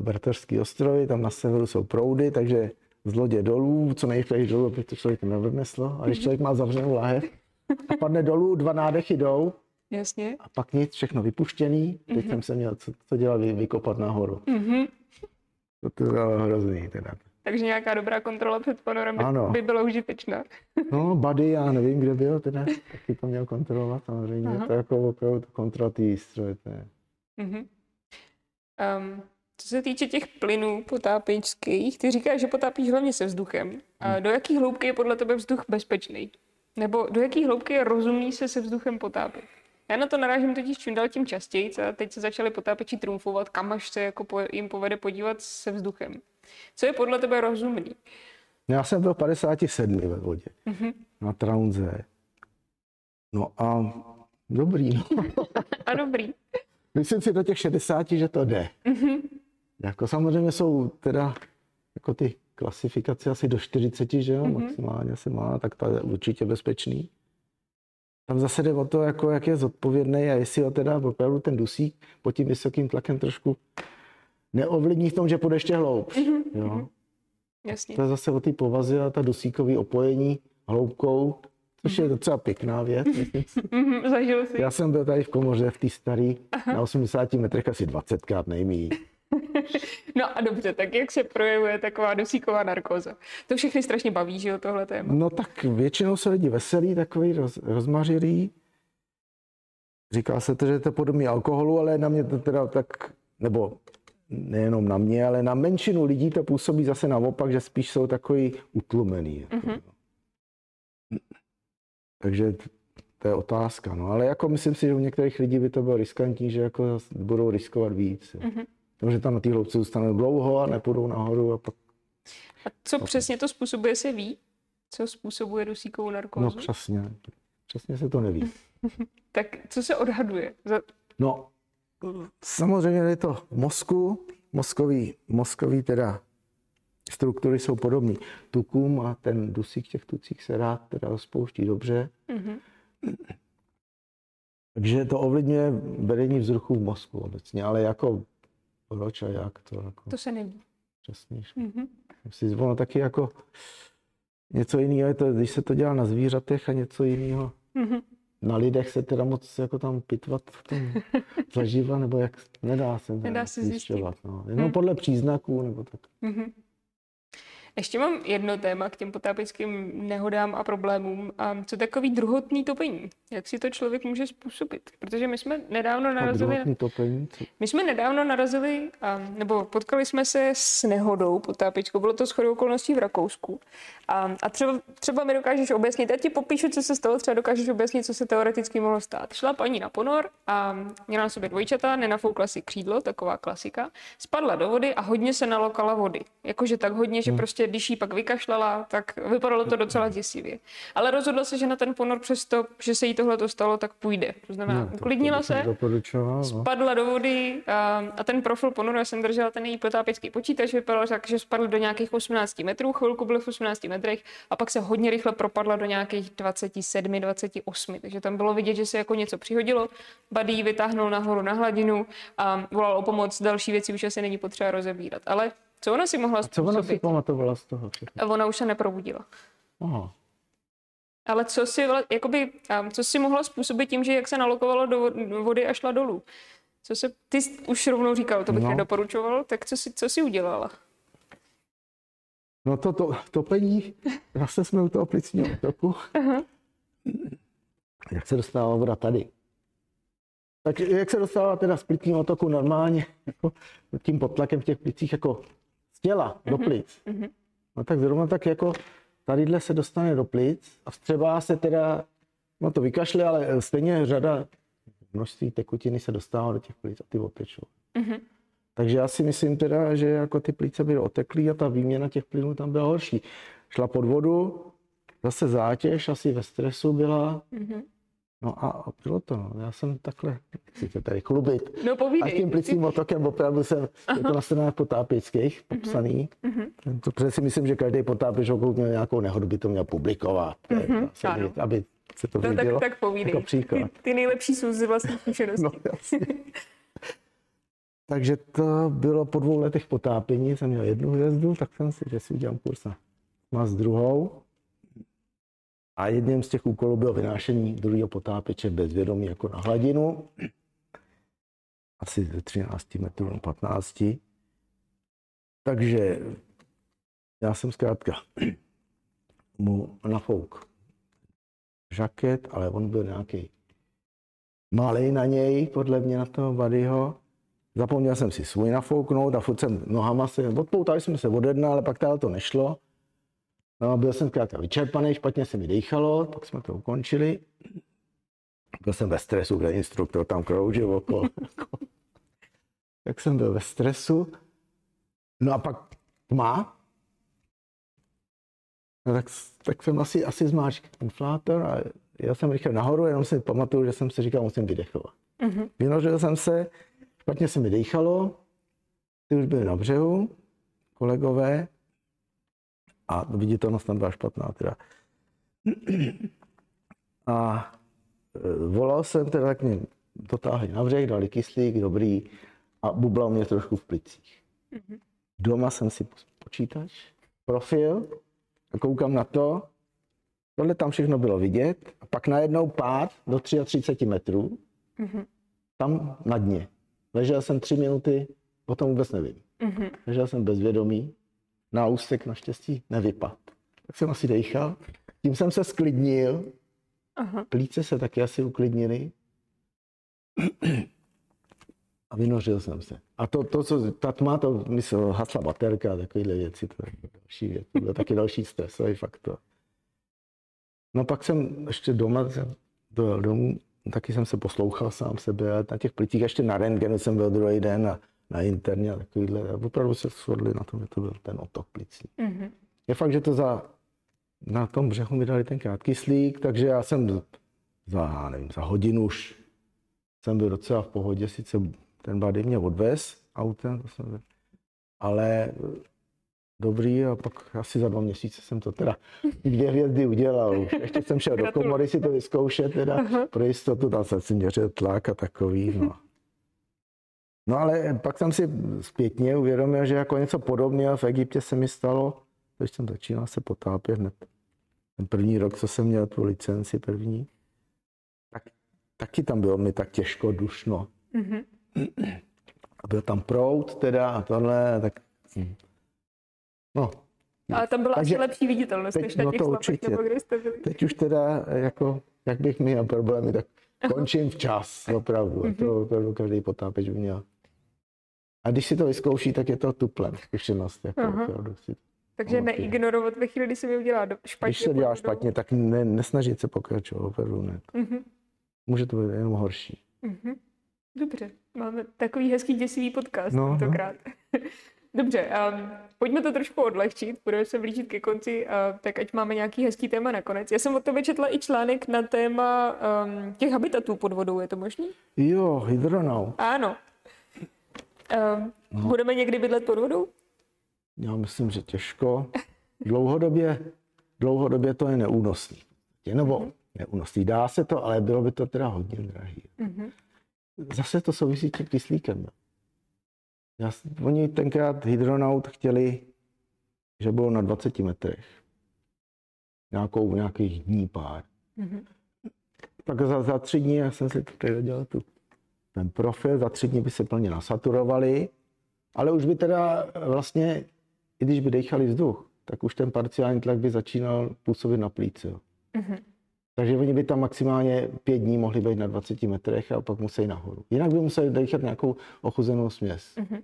Berterský ostrovy, tam na severu jsou proudy, takže z lodě dolů, co nejrychleji dolů, aby to člověk nevrneslo. A když člověk má zavřenou lahev a padne dolů, dva nádechy jdou, Jasně. a pak nic, všechno vypuštěný. Teď mm-hmm. jsem se měl co, co dělat, vykopat nahoru. Mm-hmm. To, to bylo hrozný teda. Takže nějaká dobrá kontrola před ponorem by, ano. by byla užitečná. no, Buddy, já nevím, kde byl teda, taky to měl kontrolovat samozřejmě. Aha. To je jako opravdu kontrola té stroje. Mm-hmm. Um, co se týče těch plynů potápěčských, ty říkáš, že potápíš hlavně se vzduchem. A hmm. do jaký hloubky je podle tebe vzduch bezpečný? Nebo do jaký hloubky je rozumný se se vzduchem potápět? Já na to narážím totiž čím dál tím častěji a teď se začali potápěči trumfovat, kam až se jako po, jim povede podívat se vzduchem. Co je podle tebe rozumný? Já jsem byl 57 ve vodě, mm-hmm. na Traunze. No a dobrý. No. a dobrý. Myslím si do těch 60, že to jde. Mm-hmm. Jako samozřejmě jsou teda jako ty klasifikace asi do 40, že jo, mm-hmm. maximálně se má, tak to je určitě bezpečný. Tam zase jde o to, jako jak je zodpovědný a jestli ho teda opravdu ten dusík pod tím vysokým tlakem trošku neovlivní v tom, že půjde ještě hloub. Mm-hmm. Jo? Mhm. Jasně. To je zase o té povaze a ta dusíkové opojení hloubkou, což je docela pěkná věc. Mhm, zažil jsi. Já jsem byl tady v komoře v té staré, na 80 metrech asi 20krát nejmí. No a dobře, tak jak se projevuje taková dusíková narkóza? To všechny strašně baví, že jo, tohle téma? No tak většinou se lidi veselí, takový roz, rozmařilý. Říká se to, že je to podobný alkoholu, ale na mě to teda tak, nebo nejenom na mě, ale na menšinu lidí to působí zase naopak, že spíš jsou takový utlumený. Jako, mm-hmm. Takže to je otázka. No. Ale jako myslím si, že u některých lidí by to bylo riskantní, že jako budou riskovat víc. Mm-hmm. Takže tam na té hloubce zůstanou dlouho a nepůjdou nahoru a pak... A co pak... přesně to způsobuje, se ví? Co způsobuje dusíkovou narkózu? No přesně. Přesně se to neví. tak co se odhaduje? Za... No, samozřejmě je to mozku, mozkový, mozkový teda struktury jsou podobné tukům a ten dusík těch tucích se rád teda rozpouští dobře. Mm-hmm. Takže to ovlivňuje vedení vzruchu v mozku obecně, ale jako proč a jak to jako... To se neví. Přesně. Mm-hmm. Si ono taky jako něco jiného je to, když se to dělá na zvířatech a něco jiného. Mm-hmm. Na lidech se teda moc jako tam pitvat v tom zaživa, nebo jak nedá se, nedá se zjišťovat. No. Jenom mm. podle příznaků nebo tak. Mm-hmm. Ještě mám jedno téma k těm potápěčským nehodám a problémům. A co takový druhotný topení? Jak si to člověk může způsobit? Protože my jsme nedávno narazili... A topení? My jsme nedávno narazili, nebo potkali jsme se s nehodou potápěčkou. Bylo to shodou okolností v Rakousku. A, a třeba, třeba mi dokážeš objasnit, já ti popíšu, co se stalo, třeba dokážeš objasnit, co se teoreticky mohlo stát. Šla paní na ponor a měla na sobě dvojčata, nenafoukla si křídlo, taková klasika. Spadla do vody a hodně se nalokala vody. Jakože tak hodně, že hmm. prostě když jí pak vykašlala, tak vypadalo to docela děsivě. Ale rozhodla se, že na ten ponor přesto, že se jí tohle to stalo, tak půjde. To znamená, no, uklidnila se, no. spadla do vody a, a ten profil ponoru, já jsem držela ten její potápěcký počítač, vypadal tak, že spadl do nějakých 18 metrů, chvilku byl v 18 metrech a pak se hodně rychle propadla do nějakých 27, 28. Takže tam bylo vidět, že se jako něco přihodilo. Buddy vytáhnul nahoru na hladinu a volal o pomoc. Další věci už asi není potřeba rozebírat. Ale co ona si mohla způsobit? co ona si pamatovala z toho? A ona už se neprobudila. Aha. Ale co si, jakoby, co si mohla způsobit tím, že jak se nalokovalo do vody a šla dolů? Co se, ty už rovnou říkal, to bych no. nedoporučoval, tak co si, co si udělala? No to, to topení, zase jsme u toho plicního toku. Jak se dostává voda tady? Tak jak se dostává teda z plicního toku normálně, jako tím potlakem v těch plicích, jako těla do mhm. plic. Mm-hmm. No tak zrovna tak jako tadyhle se dostane do plic a vstřebá se teda, no to vykašle, ale stejně řada množství tekutiny se dostává do těch plic a ty opečou. Mm-hmm. Takže já si myslím teda, že jako ty plíce byly oteklý a ta výměna těch plynů tam byla horší. Šla pod vodu, zase zátěž, asi ve stresu byla. Mm-hmm. No a bylo to, no. já jsem takhle, si to tady chlubit. No povídej. A tím plicím otokem opravdu jsem, Aha. je to na stranách potápěčských mhm. popsaný. Mm-hmm. To, protože si myslím, že každý potápěč, pokud měl nějakou nehodu, by to měl publikovat. Mm-hmm. Aby, aby se to no, vidělo. Tak, tak povídej. Jako příklad. Ty, ty nejlepší jsou z vlastních zkušeností. no, Takže to bylo po dvou letech potápění, jsem měl jednu hvězdu, tak jsem si, že si udělám kurz na s druhou. A jedním z těch úkolů bylo vynášení druhého potápěče bez vědomí jako na hladinu. Asi ze 13 metrů na 15. Takže já jsem zkrátka mu nafouk žaket, ale on byl nějaký malý na něj, podle mě na toho Badyho. Zapomněl jsem si svůj nafouknout a furt jsem nohama se, odpoutali jsme se od jedna, ale pak to nešlo. No, byl jsem zkrátka vyčerpaný, špatně se mi dechalo, tak jsme to ukončili. Byl jsem ve stresu, kde instruktor tam kroužil okolo. tak jsem byl ve stresu. No a pak tma. No tak, tak jsem asi, asi zmáčk inflátor a já jsem rychle nahoru, jenom si pamatuju, že jsem si říkal, musím vydechovat. Mm-hmm. Vynořil jsem se, špatně se mi dechalo, ty už byly na břehu, kolegové, a viditelnost tam byla špatná teda. A e, volal jsem teda, tak mě dotáhli na břeh, dali kyslík, dobrý, a bublal mě trošku v plicích. Mm-hmm. Doma jsem si počítač, profil, a koukám na to, tohle tam všechno bylo vidět, a pak najednou pád do 33 metrů, mm-hmm. tam na dně. Ležel jsem tři minuty, o tom vůbec nevím. Mm-hmm. Ležel jsem bezvědomý, na úsek naštěstí nevypad. Tak jsem asi dechal. Tím jsem se sklidnil. Aha. Plíce se taky asi uklidnily. A vynořil jsem se. A to, to co, ta tma, to myslel, hasla baterka a takovéhle věci, to je další věc. To byl taky další stresový faktor. No pak jsem ještě doma, jsem dojel domů, taky jsem se poslouchal sám sebe, na těch plicích, ještě na rentgenu jsem byl druhý den a na interně a takovýhle. Opravdu se shodli na tom, že to byl ten otok plicí. Mm-hmm. Je fakt, že to za, na tom břehu mi dali ten krátký slík, takže já jsem za, nevím, za hodinu už jsem byl docela v pohodě, sice ten bady mě odvez autem, to jsem, ale dobrý a pak asi za dva měsíce jsem to teda dvě hvězdy udělal už. Ještě jsem šel do komory si to vyzkoušet teda pro jistotu, tam jsem si měřil tlak a takový, no. No ale pak jsem si zpětně uvědomil, že jako něco podobného v Egyptě se mi stalo, když jsem začínal se potápět hned. Ten první rok, co jsem měl tu licenci první, tak taky tam bylo mi tak těžko dušno. Mm-hmm. A byl tam prout teda a tohle, tak... No. Ale tam byla Takže asi lepší viditelnost, teď, než na no těch to určitě. Nebo kde jste byli. Teď už teda, jako, jak bych měl problémy, tak končím včas, opravdu. To opravdu každý potápěč by měl. A když si to vyzkouší, tak je to tuplem zkušenost. Jako, uh-huh. si Takže neignorovat ve chvíli, kdy se mi udělá špatně. Když se dělá špatně, tak ne, nesnažit se pokračovat, opravdu ne. Uh-huh. Může to být jenom horší. Uh-huh. Dobře, máme takový hezký děsivý podcast no, tentokrát. No. Dobře, um, pojďme to trošku odlehčit, budeme se blížit ke konci, uh, tak ať máme nějaký hezký téma nakonec. Já jsem od tebe četla i článek na téma um, těch habitatů pod vodou, je to možný? Jo, hydronau. Ano, Uh, no. Budeme někdy bydlet pod vodou? Já myslím, že těžko. Dlouhodobě, dlouhodobě to je neúnosný. Nebo mm-hmm. neúnosný. Dá se to, ale bylo by to teda hodně drahý. Mm-hmm. Zase to souvisí s tím kyslíkem. Já, oni tenkrát hydronaut chtěli, že bylo na 20 metrech. Nějakou, nějakých dní pár. Mm-hmm. Tak za, za tři dní já jsem si to dělal tu ten profil, za tři dny by se plně nasaturovali, ale už by teda vlastně, i když by dechali vzduch, tak už ten parciální tlak by začínal působit na plíce. Mm-hmm. Takže oni by tam maximálně pět dní mohli být na 20 metrech a pak musí nahoru. Jinak by museli dechat nějakou ochuzenou směs. Mm-hmm.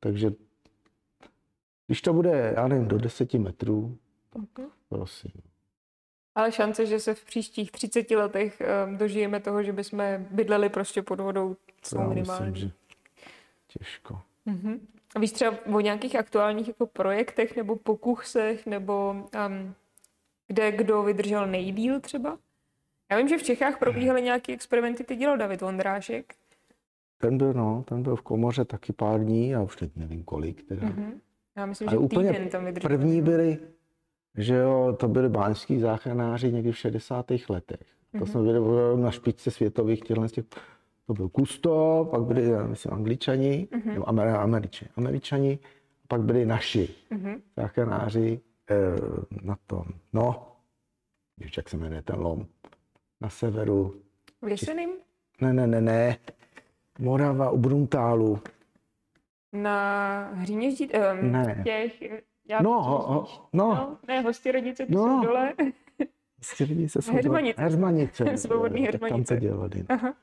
Takže když to bude, já nevím, do 10 metrů, tak prosím. Ale šance, že se v příštích 30 letech um, dožijeme toho, že bychom bydleli prostě pod vodou, jsou minimální. Myslím, že těžko. Uh-huh. A víš třeba o nějakých aktuálních jako projektech nebo pokusech, nebo um, kde kdo vydržel nejdíl třeba? Já vím, že v Čechách probíhaly nějaké experimenty, ty dělal David Vondrášek. Ten byl, no, ten byl v komoře taky pár dní a už teď nevím kolik. Teda. Uh-huh. Já myslím, Ale že úplně týden tam vydržel. První byli, že jo, to byli báňský záchranáři někdy v 60. letech. To Mhm. jsme byli na špičce světových těchto těch, to byl Kusto, pak byli, já myslím, Angličani, Mhm. nebo Amer, Američani, Američani, pak byli naši Uh-huh. záchranáři eh, na tom, no, víš, jak se jmenuje ten lom, na severu, V Jeseným? ne, ne, ne, ne, Morava u Bruntálu, Na Hříněždí? Um, Ne. Těch, já no, ho, ho, no, no, ne, hosti rodice, ty No. jsou dole. Lidi se jsou Heřmanice. Heřmanice. Svobodný tak Tam to dělali. no. Aha.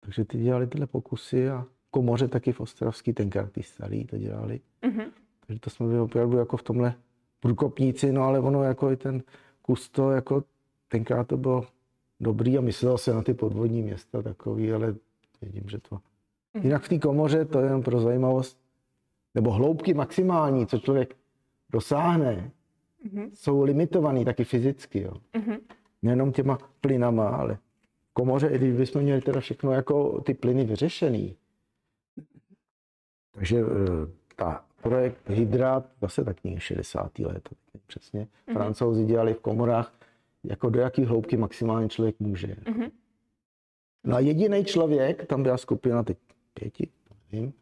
Takže ty dělali tyhle pokusy a komoře taky v Ostravský, tenkrát ty starý to dělali. Uh-huh. Takže to jsme byli opravdu jako v tomhle průkopníci, no ale ono jako i ten kusto, jako tenkrát to bylo dobrý a myslelo se na ty podvodní města takový, ale vidím, že to... Jinak v té komoře, to je jen pro zajímavost, nebo hloubky maximální, co člověk dosáhne, Mhm. jsou limitovaný taky fyzicky, jo. Mhm. Nejenom těma plynama, ale v komoře, i když bychom měli teda všechno jako ty plyny vyřešený. Takže eh, ta projekt Hydrat, zase tak někde 60. let, přesně, francouzi dělali v komorách, jako do jaký hloubky maximálně člověk může. Mhm. No a jediný člověk, tam byla skupina teď pěti, nevím,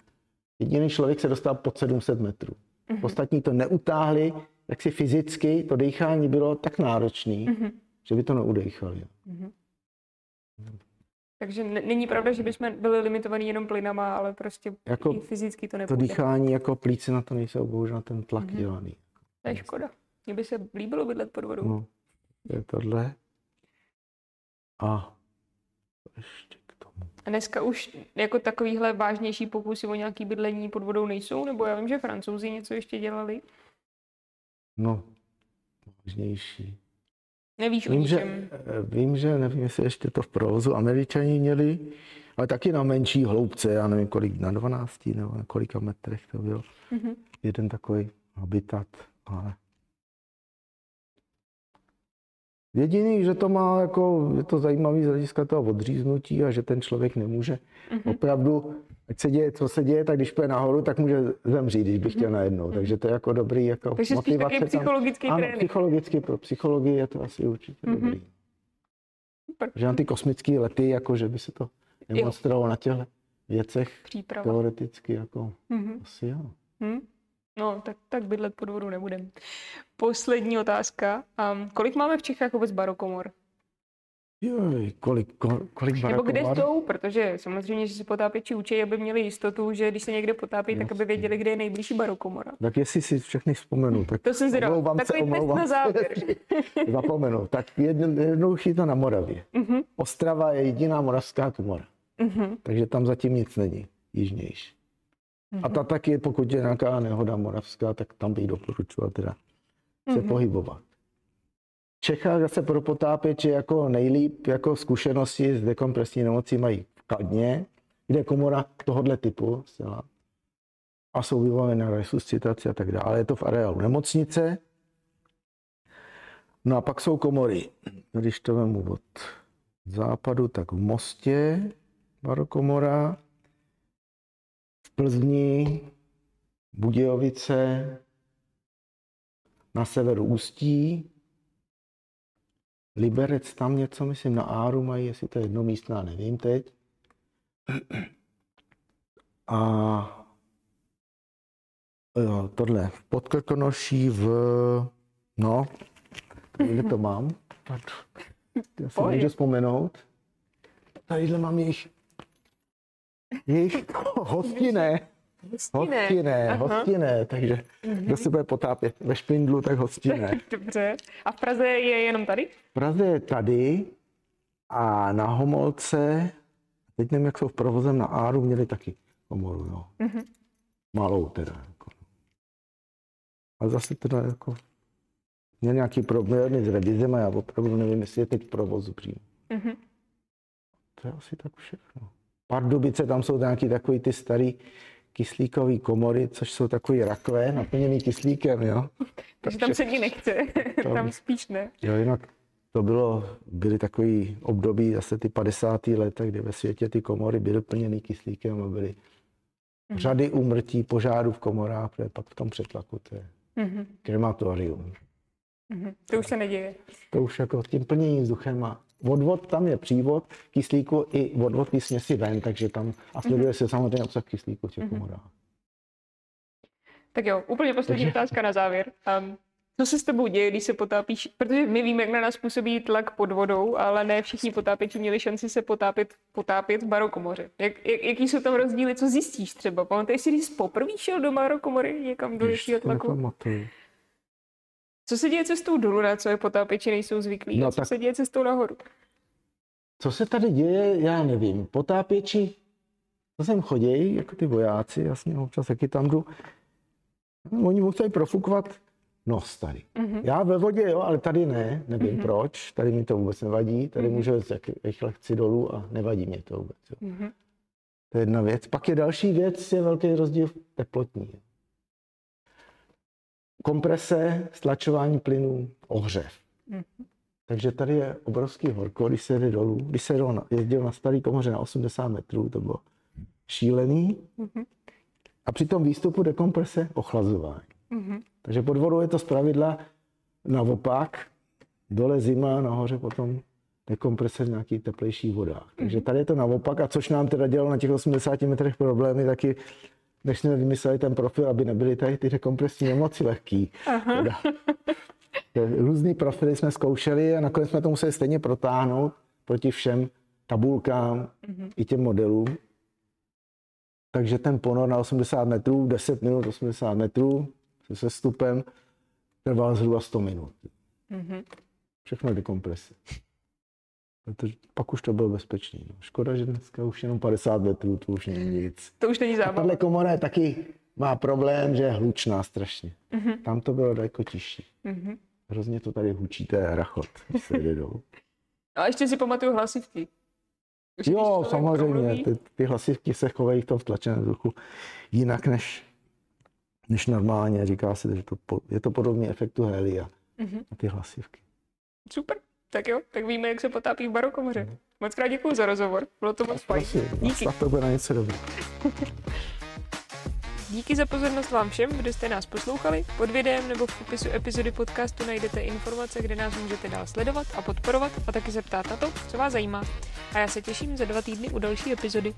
jediný člověk se dostal pod 700 metrů. Ostatní to neutáhli, jak si fyzicky to dýchání bylo tak náročný, Mhm. že by to neudechali. Takže n- není pravda, že bychom byli limitovaní jenom plynama, ale prostě Jako i fyzicky to To nepůjde. dýchání jako plíce na to nejsou bohužel ten tlak dělaný. To je škoda. Mně by se líbilo bydlet pod vodou. No, to je tohle. A ještě k tomu. A dneska už jako takovýhle vážnější pokusy o nějaký bydlení pod vodou nejsou? Nebo já vím, že francouzi něco ještě dělali. No, vážnější. Nevíš o Vím že, ničem. eh, vím, že nevím, jestli ještě to v provozu američani měli, ale taky na menší hloubce, já nevím kolik, na 12 nebo na kolika metrech to byl. Mhm. Jeden takový habitat, ale Jediný, že to má jako, je to zajímavý z hlediska toho odříznutí a že ten člověk nemůže Mhm. opravdu, ať se děje, co se děje, tak když půjde nahoru, tak může zemřít, když by chtěl najednou. Takže to je jako dobrý jako Mhm. Takže spíš motivace taky psychologický ano, trénink. psychologicky, pro psychologii je to asi určitě Mhm. dobrý. Super. Že na ty kosmické lety, jako že by se to demonstrovalo na těchto věcech, Příprava. teoreticky, jako Mhm. asi jo. Hm? No, tak, tak bydlet pod vodou nebudem. Poslední otázka. Um, kolik máme v Čechách vůbec barokomor? Joj, kolik, kolik, kolik Nebo kde jsou? Protože samozřejmě, že se potápěči učí, aby měli jistotu, že když se někde potápí, tak aby věděli, kde je nejbližší barokomora. Tak jestli si všechny vzpomenu, tak To jsem zvědavá. omlouvám se, Takový test na závěr. zapomenu. Tak jedn- jednoduchý to na Moravě. Mhm, Ostrava je jediná moravská komora, mhm, takže tam zatím nic není, jižnější. A mhm. ta taky, pokud je nějaká nehoda moravská, tak tam bych doporučoval teda se Mhm. pohybovat. V Čechách zase pro potápěče jako nejlíp jako zkušenosti s dekompresní nemocí mají v Kladně, kde je komora tohohle typu zcela, a jsou vybavené na resuscitaci a tak dále. Je to v areálu nemocnice. No a pak jsou komory. Když to vemu od západu, tak v Mostě barokomora, Plzni, Budějovice, na severu Ústí, Liberec tam něco, myslím, na Áru mají, jestli to je jednomístná, nevím teď. A jo, tohle v Podkrkonoší v, no, kde to mám? Já si Pojď. můžu vzpomenout. Tadyhle mám jejich, jejich. Hostinné. Hostinné, Aha. hostinné, takže kdo se bude potápět ve špindlu, tak hostinné. Dobře. A v Praze je jenom tady? V Praze je tady a na Homolce, teď nevím, jak jsou v provozem na Áru, měli taky komoru, jo. Mhm. Malou teda. Jako. A zase teda jako měl nějaký problémy s revizem a já opravdu nevím, jestli je teď v provozu přímo. Mhm. To je asi tak všechno. Pardubice, tam jsou nějaký takový ty starý kyslíkový komory, což jsou takový rakve naplněný kyslíkem, jo. Takže tam sedí nechce, tam spíš ne. Jo, jinak to bylo, byly takový období, zase ty 50. leta, kdy ve světě ty komory byly plněný kyslíkem a byly Mhm. řady úmrtí, požárů v komorách, protože pak v tom přetlaku to je Mhm. krematorium. Mhm. To už se neděje. To už jako tím plněním vzduchem a odvod, tam je přívod kyslíku i odvod té směsi ven, takže tam a sleduje se samozřejmě obsah kyslíku v těch komorách. Tak jo, úplně poslední otázka na závěr. Um, co se s tebou děje, když se potápíš? Protože my víme, jak na nás působí tlak pod vodou, ale ne všichni potápěči měli šanci se potápět, potápět v barokomoře. Jak, jak, jaký jsou tam rozdíly, co zjistíš třeba? Pamatuješ si, když jsi poprvé šel do barokomory někam do většího tlaku? nepamatuju. Co se děje cestou dolů, na co je potápěči nejsou zvyklí? No co tak- se děje cestou nahoru? Co se tady děje, já nevím. Potápěči, to sem chodějí, jako ty vojáci, jasně, občas taky tam jdu. No, oni musí profukovat nos tady. Mhm. Já ve vodě, jo, ale tady ne, nevím proč, tady mi to vůbec nevadí, tady můžu jít jak rychle chci dolů a nevadí mě to vůbec. Jo. Mhm. To je jedna věc. Pak je další věc, je velký rozdíl v teplotní. Komprese, stlačování plynů, ohřev. Mhm. Takže tady je obrovský horko, když se jde dolů. Když se jel na, jezdil na starý komoře na 80 metrů, to bylo šílený. Mhm. A při tom výstupu dekomprese ochlazování. Mhm. Takže pod vodou je to zpravidla naopak, dole zima, nahoře potom dekomprese v nějakých teplejších vodách. Takže tady je to naopak, a což nám teda dělalo na těch 80 metrech problémy, taky než jsme vymysleli ten profil, aby nebyly tady ty dekompresní nemoci lehký. Teda. Různý profily jsme zkoušeli a nakonec jsme to museli stejně protáhnout proti všem tabulkám i těm modelům. Takže ten ponor na 80 metrů, 10 minut, 80 metrů se sestupem trval zhruba 100 minut. Mhm. Všechno dekomprese. Protože pak už to bylo bezpečný. Škoda, že dneska už jenom 50 metrů, to už není nic. To už není A zábava. tahle komora je taky má problém, že je hlučná strašně. Tam to bylo daleko tižší. Mhm. Hrozně to tady hučí, to je rachot, když se jde dolů. A ještě si pamatuju hlasivky. Už Jo, samozřejmě, ty, ty hlasivky se chovají v tom stlačeném vzduchu jinak než, než normálně. Říká se, že to, je to podobně efektu helia Mhm. na ty hlasivky. Super, tak jo, tak víme, jak se potápí v barokomoře. Moc krát děkuji za rozhovor, bylo to moc fajn. Díky. to bude na něco dobrý. Díky za pozornost vám všem, kdo jste nás poslouchali. Pod videem nebo v popisu epizody podcastu najdete informace, kde nás můžete dál sledovat a podporovat a taky se ptát na to, co vás zajímá. A já se těším za dva týdny u další epizody.